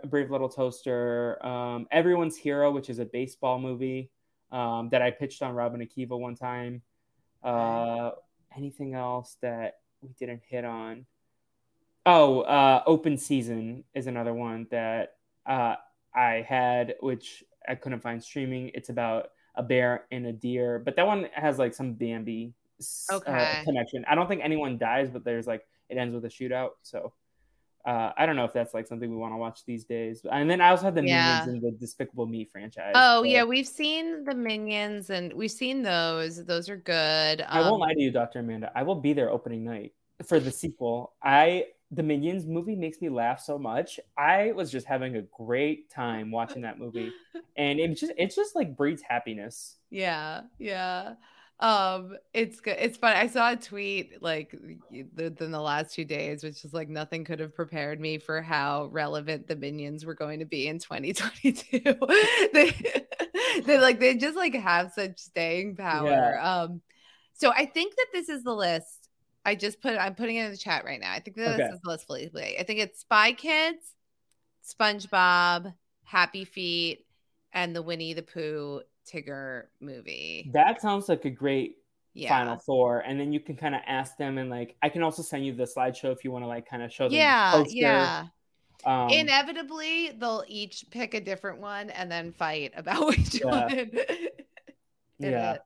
Brave Little Toaster, um, Everyone's Hero, which is a baseball movie um, that I pitched on Rob and Akiva one time. Uh, anything else that we didn't hit on? Oh, uh, Open Season is another one that uh, I had, which I couldn't find streaming. It's about a bear and a deer, but that one has like some Bambi uh, Okay. connection. I don't think anyone dies, but there's like it ends with a shootout. So uh, I don't know if that's like something we want to watch these days. And then I also have the Yeah. Minions and the Despicable Me franchise. Oh so yeah, we've seen the minions and we've seen those. Those are good. I won't Um, lie to you, Dr. Amanda. I will be there opening night for the sequel. I the Minions movie makes me laugh so much. I was just having a great time watching that movie, and it just it just like breeds happiness. Yeah, yeah. Um, it's good. It's fun. I saw a tweet like within the last two days, which is like nothing could have prepared me for how relevant the minions were going to be in 2022. they, they like they just like have such staying power. Yeah. Um, so I think that this is the list. I just put I'm putting it in the chat right now. I think that Okay. this is the list fully. I think it's Spy Kids, SpongeBob, Happy Feet, and the Winnie the Pooh Tigger movie. That sounds like a great Yeah. final four, and then you can kind of ask them, and like I can also send you the slideshow if you want to like kind of show them. Yeah, yeah. Um, Inevitably, they'll each pick a different one and then fight about which Yeah. one. it yeah. is.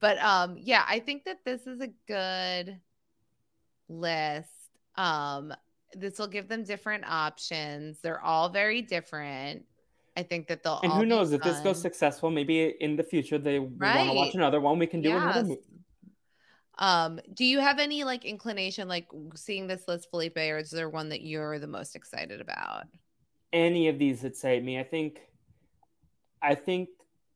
But um, yeah, I think that this is a good list. Um, this will give them different options. They're all very different. I think that they'll. And all who knows if this goes successful? Maybe in the future they want to watch another one. We can do another movie. Um, do you have any like inclination, like seeing this list, Felipe, or is there one that you're the most excited about? any of these that say me. I think, I think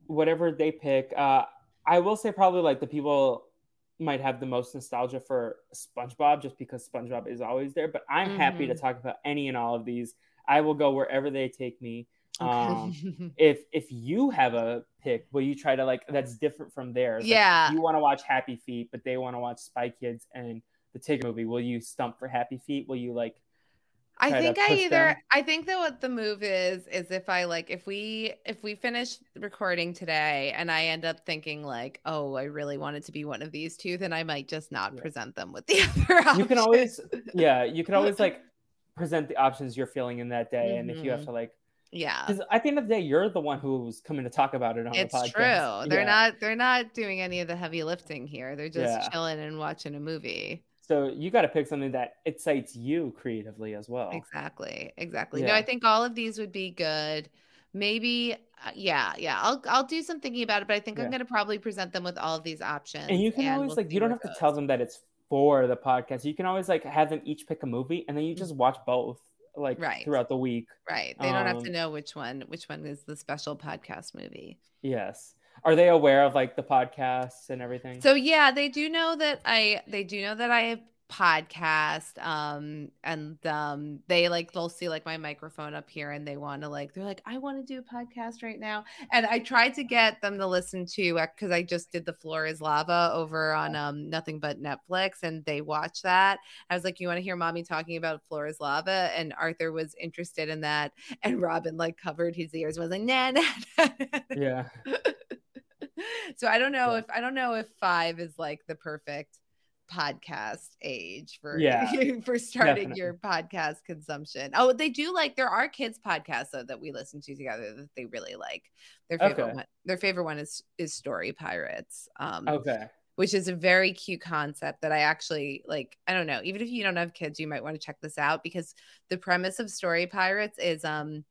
whatever they pick, uh, I will say probably like the people might have the most nostalgia for SpongeBob just because SpongeBob is always there. But I'm happy to Mhm. talk about any and all of these. I will go wherever they take me. Um, if if you have a pick, will you try to like that's different from theirs? Like, Yeah. you want to watch Happy Feet, but they want to watch Spy Kids and the Tigger movie. Will you stump for Happy Feet? Will you like? I think I either them? I think that what the move is is if I like if we if we finish recording today and I end up thinking like oh I really want it to be one of these two then I might just not Yeah. present them with the other option. you can always yeah you can always like present the options you're feeling in that day and if you have Mhm. to like yeah. Because at the end of the day you're the one who's coming to talk about it on it's the podcast. true. They're Yeah. not they're not doing any of the heavy lifting here. They're just Yeah. chilling and watching a movie. So you got to pick something that excites you creatively as well. Exactly exactly. No I think all of these would be good. Maybe uh, yeah yeah I'll I'll do some thinking about it but I think Yeah. I'm gonna probably present them with all of these options and you can always we'll like you don't have it to tell them that it's for the podcast. You can always like have them each pick a movie and then you just watch both like. Right. throughout the week Right. They don't have to Um, know which one which one is the special podcast movie. yes are they aware of like the podcasts and everything So yeah, they do know that I they do know that I podcast um and um they like they'll see like my microphone up here and they want to like they're like i want to do a podcast right now. And i tried to get them to listen to because i just did the floor is lava over on um nothing but netflix and they watched that. I was like you want to hear mommy talking about floor is lava? And arthur was interested in that and robin like covered his ears was like nah, nah, nah. yeah so i don't know yeah. if i don't know if five is like the perfect podcast age for yeah for starting definitely. your podcast consumption. Oh, they do like there are kids podcasts though that we listen to together that they really like. Their favorite okay. one their favorite one is is Story Pirates. Um okay. Which is a very cute concept that I actually like. I don't know. Even if you don't have kids, you might want to check this out because the premise of Story Pirates is um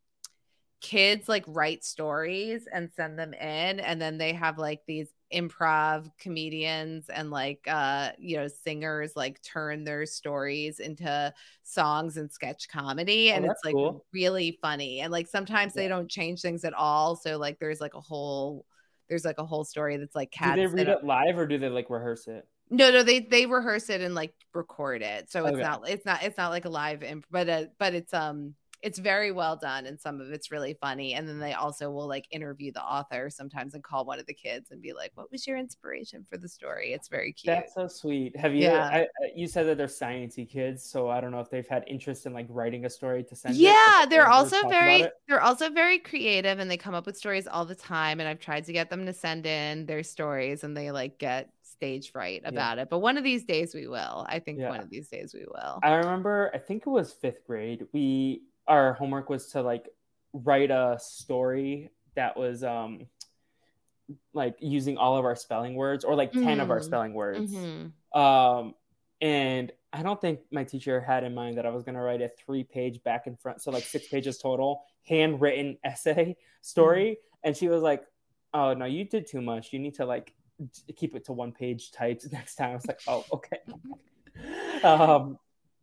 kids like write stories and send them in and then they have like these improv comedians and like uh you know singers like turn their stories into songs and sketch comedy oh, and oh, it's like cool. really funny and like sometimes yeah. they don't change things at all so like there's like a whole there's like a whole story that's like cats do they read it live or do they like rehearse it no no they they rehearse it and like record it so it's okay. not it's not it's not like a live imp- but uh, but it's um it's very well done and some of it's really funny and then they also will like interview the author sometimes and call one of the kids and be like what was your inspiration for the story it's very cute that's so sweet have you yeah. I, you said that they're sciencey kids so i don't know if they've had interest in like writing a story to send yeah they're also very they're also very creative and they come up with stories all the time and i've tried to get them to send in their stories and they like get stage fright about yeah. it but one of these days we will i think yeah. one of these days we will i remember i think it was fifth grade we our homework was to like write a story that was um like using all of our spelling words or like 10 mm-hmm. of our mm-hmm. spelling words mm-hmm. um and i don't think my teacher had in mind that i was going to write a three page back and front so like six pages total handwritten essay story mm-hmm. and she was like oh no you did too much you need to like keep it to one page typed next time i was like oh okay um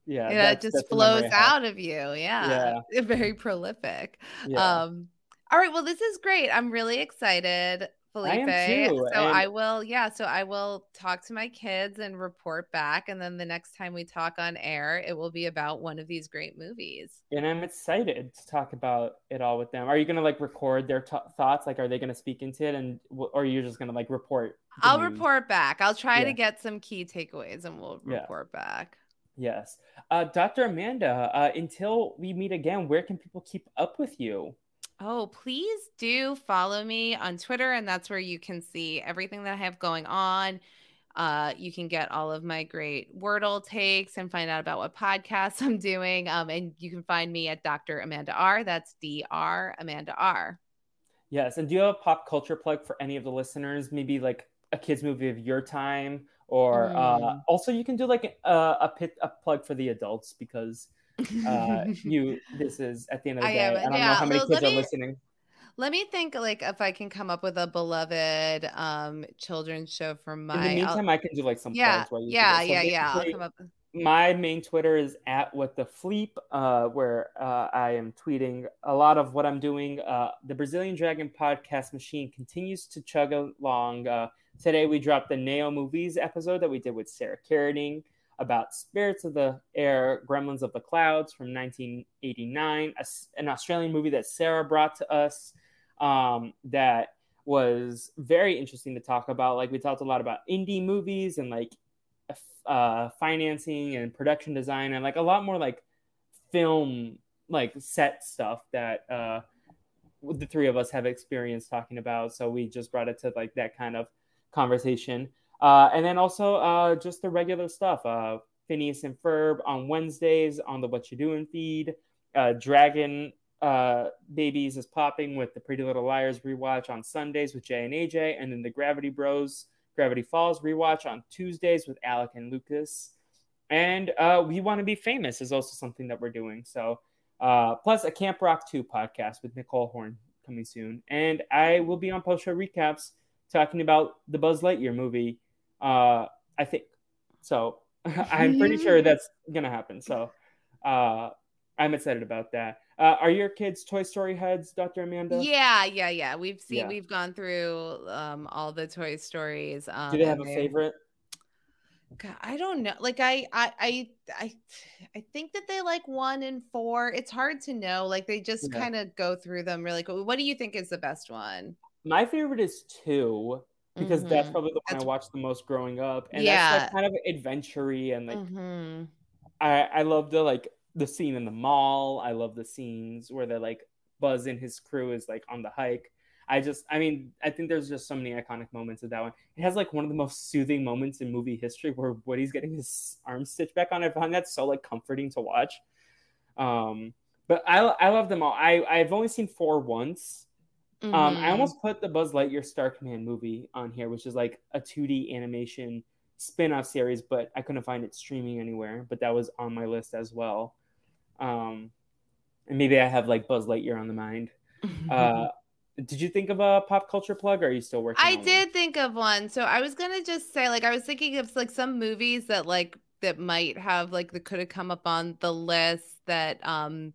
yeah yeah it just flows out of you yeah. yeah very prolific yeah. um all right well this is great i'm really excited Felipe. I too, so and... I will, yeah. So I will talk to my kids and report back. And then the next time we talk on air, it will be about one of these great movies. And I'm excited to talk about it all with them. Are you going to like record their t- thoughts? Like, are they going to speak into it? And, or are you just going to like report? I'll news? report back. I'll try yeah. to get some key takeaways and we'll report back. Yes. Uh, Dr. Amanda, uh, until we meet again, where can people keep up with you? Oh, please do follow me on Twitter, and that's where you can see everything that I have going on. Uh, you can get all of my great Wordle takes and find out about what podcasts I'm doing. Um, and you can find me at Dr. Amanda R. That's Dr. Amanda R. Yes. And do you have a pop culture plug for any of the listeners? Maybe like a kids movie of your time or uh, mm. uh, also you can do like a, a pit a plug for the adults because uh, you this is at the end of the day. I, am, I don't yeah, know how many kids are listening. Let me think like if I can come up with a beloved um children's show for my. In the meantime, I'll, I can do like some yeah yeah so yeah yeah. I'll come up. My main Twitter is at what the fleep, uh, where uh, I am tweeting a lot of what I'm doing. Uh, the Brazilian Dragon podcast machine continues to chug along. Uh, Today we dropped the Neo Movies episode that we did with Sarah Carradine about Spirits of the Air, Gremlins of the Clouds from 1989, a, an Australian movie that Sarah brought to us um, that was very interesting to talk about. Like we talked a lot about indie movies and like uh, financing and production design and like a lot more like film like set stuff that uh, the three of us have experience talking about. So we just brought it to like that kind of conversation. Uh, and then also uh, just the regular stuff. Uh, Phineas and Ferb on Wednesdays on the What You Doing feed. Uh, Dragon uh, Babies is popping with the Pretty Little Liars rewatch on Sundays with Jay and AJ, and then the Gravity Bros Gravity Falls rewatch on Tuesdays with Alec and Lucas. And uh, We Want to Be Famous is also something that we're doing. So, plus a Camp Rock 2 podcast with Nicole Horn coming soon. And I will be on post show recaps talking about the Buzz Lightyear movie. Uh, I think so. I'm pretty sure that's gonna happen. So uh, I'm excited about that. Uh, are your kids Toy Story heads, Dr. Amanda? Yeah, yeah, yeah. We've seen, yeah. we've gone through um, all the Toy Stories. Um, Do they have a favorite? God, I don't know. Like I, I, I, I, I think that they like one and four. It's hard to know. Like they just Yeah. kind of go through them really quick. What do you think is the best one? My favorite is two because that's Mhm. probably the one That's- I watched the most growing up, and Yeah. that's like kind of adventure-y and like Mhm. I I love the like the scene in the mall. I love the scenes where they're like Buzz and his crew is like on the hike. I just I mean I think there's just so many iconic moments of that one. It has like one of the most soothing moments in movie history where Woody's getting his arm stitched back on. I find that so like comforting to watch. Um, but I I love them all. I I've only seen four once. Um, I Mhm. almost put the Buzz Lightyear Star Command movie on here, which is like a 2D animation spin-off series, but I couldn't find it streaming anywhere. But that was on my list as well. Um, and maybe I have like Buzz Lightyear on the mind. Uh, did you think of a pop culture plug? Or are you still working? I on one? did think of one. So I was gonna just say, like, I was thinking of like some movies that like that might have like that could have come up on the list that um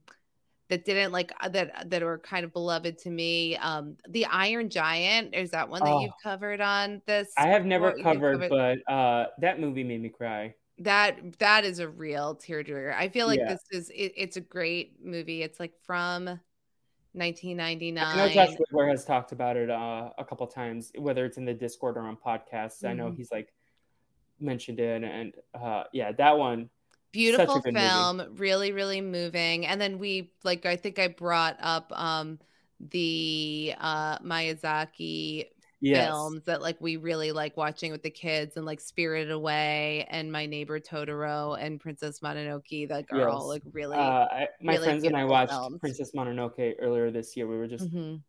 that didn't like uh, that that were kind of beloved to me. Um, The Iron Giant is that one that Oh. you've covered on this? I have never? You've covered, but uh, that movie made me cry. that that is a real tearjerker. I feel like Yeah. this is it, it's a great movie. It's like from 1999. I know Josh has talked about it uh, a couple times, whether it's in the Discord or on podcasts. I know Mhm. he's like mentioned it, and uh, yeah, that one. Beautiful good movie. film really really moving and then we like i think i brought up um the uh miyazaki Yes. films that like we really like watching with the kids and like spirited away and my neighbor totoro and princess mononoke that are all Yes. like really Uh, I, my really friends and I watched films. Princess Mononoke earlier this year. We were just Mhm.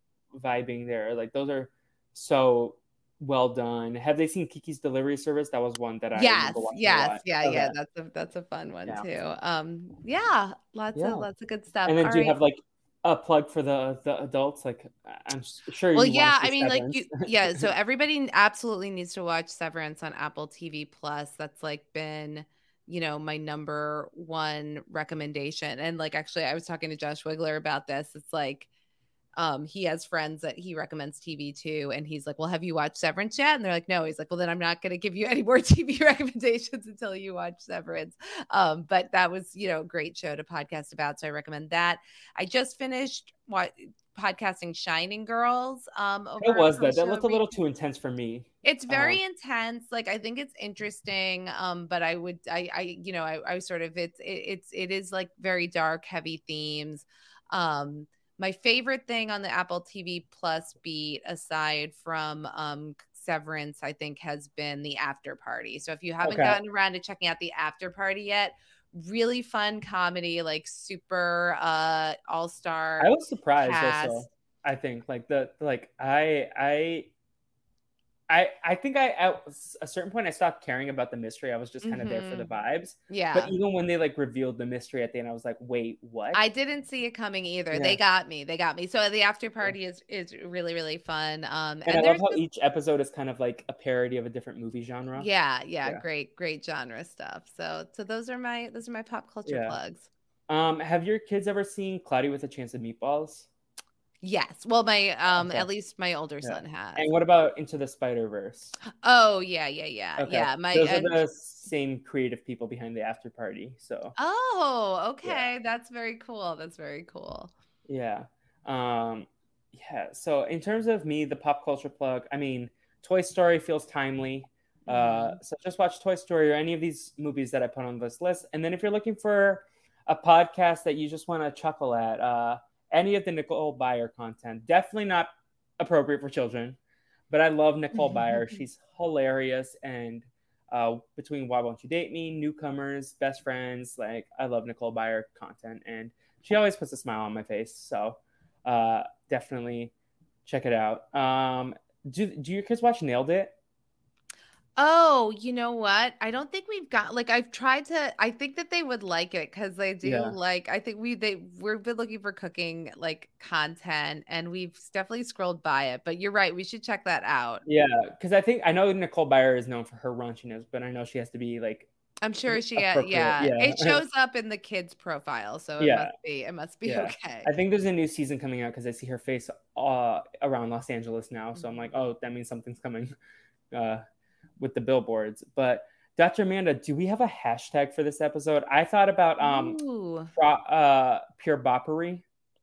vibing there. Like those are so well done. Have they seen Kiki's Delivery Service? That was one that I yes remember watching a yes yeah Okay. yeah that's a that's a fun one Yeah. too um yeah lots Yeah. of lots of good stuff And then All do you have like a plug for the the adults? Like I'm sure. well yeah i mean like you yeah so everybody absolutely needs to watch severance on apple tv plus that's like been you know my number one recommendation and like actually i was talking to josh wigler about this it's like um he has friends that he recommends tv to and he's like well have you watched severance yet? And they're like no. He's like well then i'm not going to give you any more tv recommendations until you watch severance. Um but that was you know a great show to podcast about so i recommend that. I just finished what podcasting shining girls um over What was that? That looked a little too intense for me. it's very Um, intense. Like i think it's interesting um but i would i i you know i, I sort of it's it, it's it is like very dark heavy themes um my favorite thing on the apple tv plus beat aside from um severance i think has been the after party so if you haven't Okay. gotten around to checking out the after party yet really fun comedy like super uh all-star I was surprised cast. also. I think like the like I I I I think I at a certain point I stopped caring about the mystery. I was just kind of there for the vibes. yeah But even when they like revealed the mystery at the end, I was like, wait, what? I didn't see it coming either. Yeah. They got me. They got me. So the after party is is really really fun. Um, and, I love how each episode is kind of like a parody of a different movie genre. yeah, yeah, Yeah. great, great genre stuff. So so those are my those are my pop culture Yeah. plugs. Um, have your kids ever seen Cloudy with a Chance of Meatballs? Yes. Well, my um Okay. at least my older Yeah. son has. And what about Into the Spider Verse? oh yeah, yeah, yeah, yeah. My those and- are the same creative people behind the After Party. So oh okay, that's very cool. That's very cool. Yeah. Um yeah, so in terms of me, the pop culture plug, I mean, Toy Story feels timely. Uh Mm-hmm. so just watch Toy Story or any of these movies that I put on this list. And then if you're looking for a podcast that you just want to chuckle at, uh any of the Nicole Byer content, definitely not appropriate for children. But I love Nicole Byer. She's hilarious and uh, between Why Won't You Date Me, Newcomers, Best Friends, like I love Nicole Byer content, and she always puts a smile on my face. So uh, definitely check it out. Um, do do your kids watch Nailed It? Oh, you know what? I don't think we've got like I've tried to I think that they would like it cuz they do Yeah. like I think we they we've been looking for cooking like content and we've definitely scrolled by it. But you're right, we should check that out. Yeah, because I think I know Nicole Byer is known for her raunchiness, but I know she has to be like I'm sure she uh, yeah, yeah. it shows up in the kids profile, so it Yeah. must be it must be Yeah. okay. I think there's a new season coming out because I see her face uh, around Los Angeles now. So I'm like, oh, that means something's coming uh, with the billboards. But Dr. Amanda, do we have a hashtag for this episode? I thought about um pro, uh pure boppery.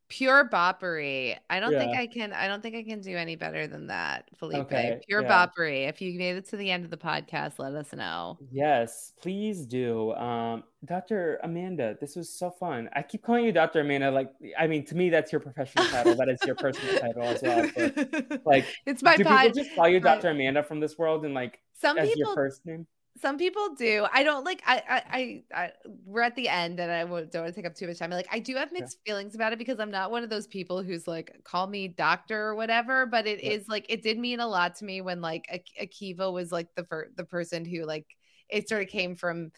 Pure boppery. I don't think I can. I don't think I can do any better than that, Felipe. Okay, Pure yeah. boppery. If you made it to the end of the podcast, let us know. Yes, please do. Um, Dr. Amanda, this was so fun. I keep calling you Dr. Amanda. Like, I mean, to me, that's your professional title. That is your personal title as well. But, like, it's my do pod. people just call you Dr. Amanda from this world and like Some as people your first name? Some people do i don't like I, I i i we're at the end and i don't want to take up too much time like i do have mixed feelings about it because i'm not one of those people who's like call me doctor or whatever but it is Yeah. like it did mean a lot to me when like akiva was like the first the person who like it sort of came from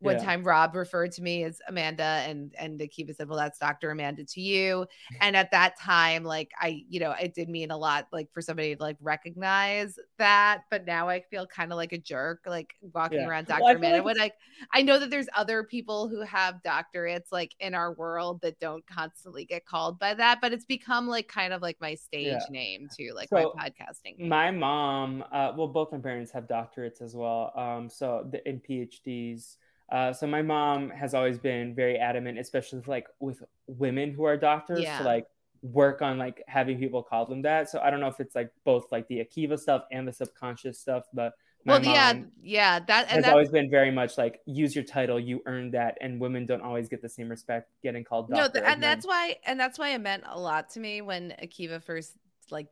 one Yeah. time rob referred to me as amanda and and akiva said well that's dr amanda to you and at that time like i you know it did mean a lot like for somebody to like recognize that but now i feel kind of like a jerk like walking Yeah. around Well, dr feel amanda like when i i know that there's other people who have doctorates like in our world that don't constantly get called by that but it's become like kind of like my stage Yeah. name too like So, my podcasting name. My mom, uh, well, both my parents have doctorates as well. Um, so the, in PhDs. Uh, so my mom has always been very adamant, especially with, like with women who are doctors, Yeah. to like work on like having people call them that. So I don't know if it's like both like the Akiva stuff and the subconscious stuff, but my well yeah mom yeah that and has that's always been very much like use your title, you earned that, and women don't always get the same respect getting called no th- and men. that's why and that's why it meant a lot to me when akiva first like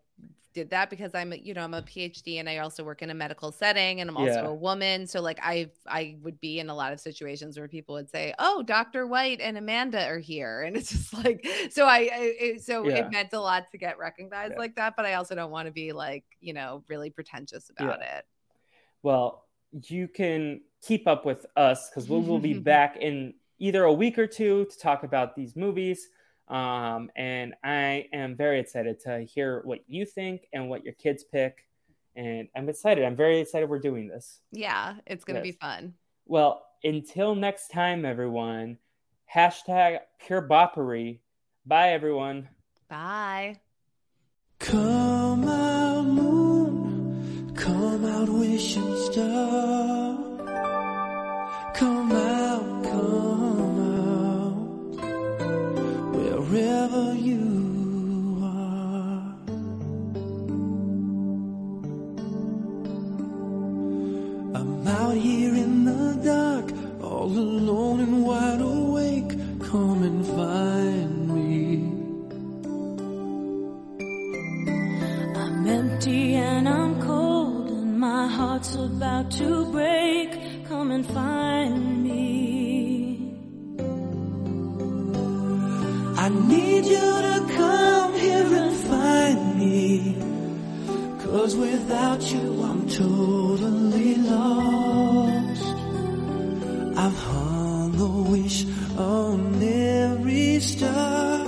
did that because i'm a- you know i'm a phd and i also work in a medical setting and i'm also Yeah. a woman so like i i would be in a lot of situations where people would say oh dr white and amanda are here and it's just like so i, I it, so Yeah. it meant a lot to get recognized Yeah. like that but i also don't want to be like you know really pretentious about it Well, you can keep up with us because we will be back in either a week or two to talk about these movies. Um, and I am very excited to hear what you think and what your kids pick. And I'm excited. I'm very excited we're doing this. yeah it's gonna be fun Well, until next time, everyone, hashtag pure boppery. Bye, everyone. bye Come out, moon, come out, wishing star. Come out, about to break. Come and find me. I need you to come here and find me. Cause without you, I'm totally lost. I've hung a wish on every star.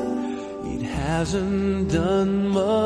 It hasn't done much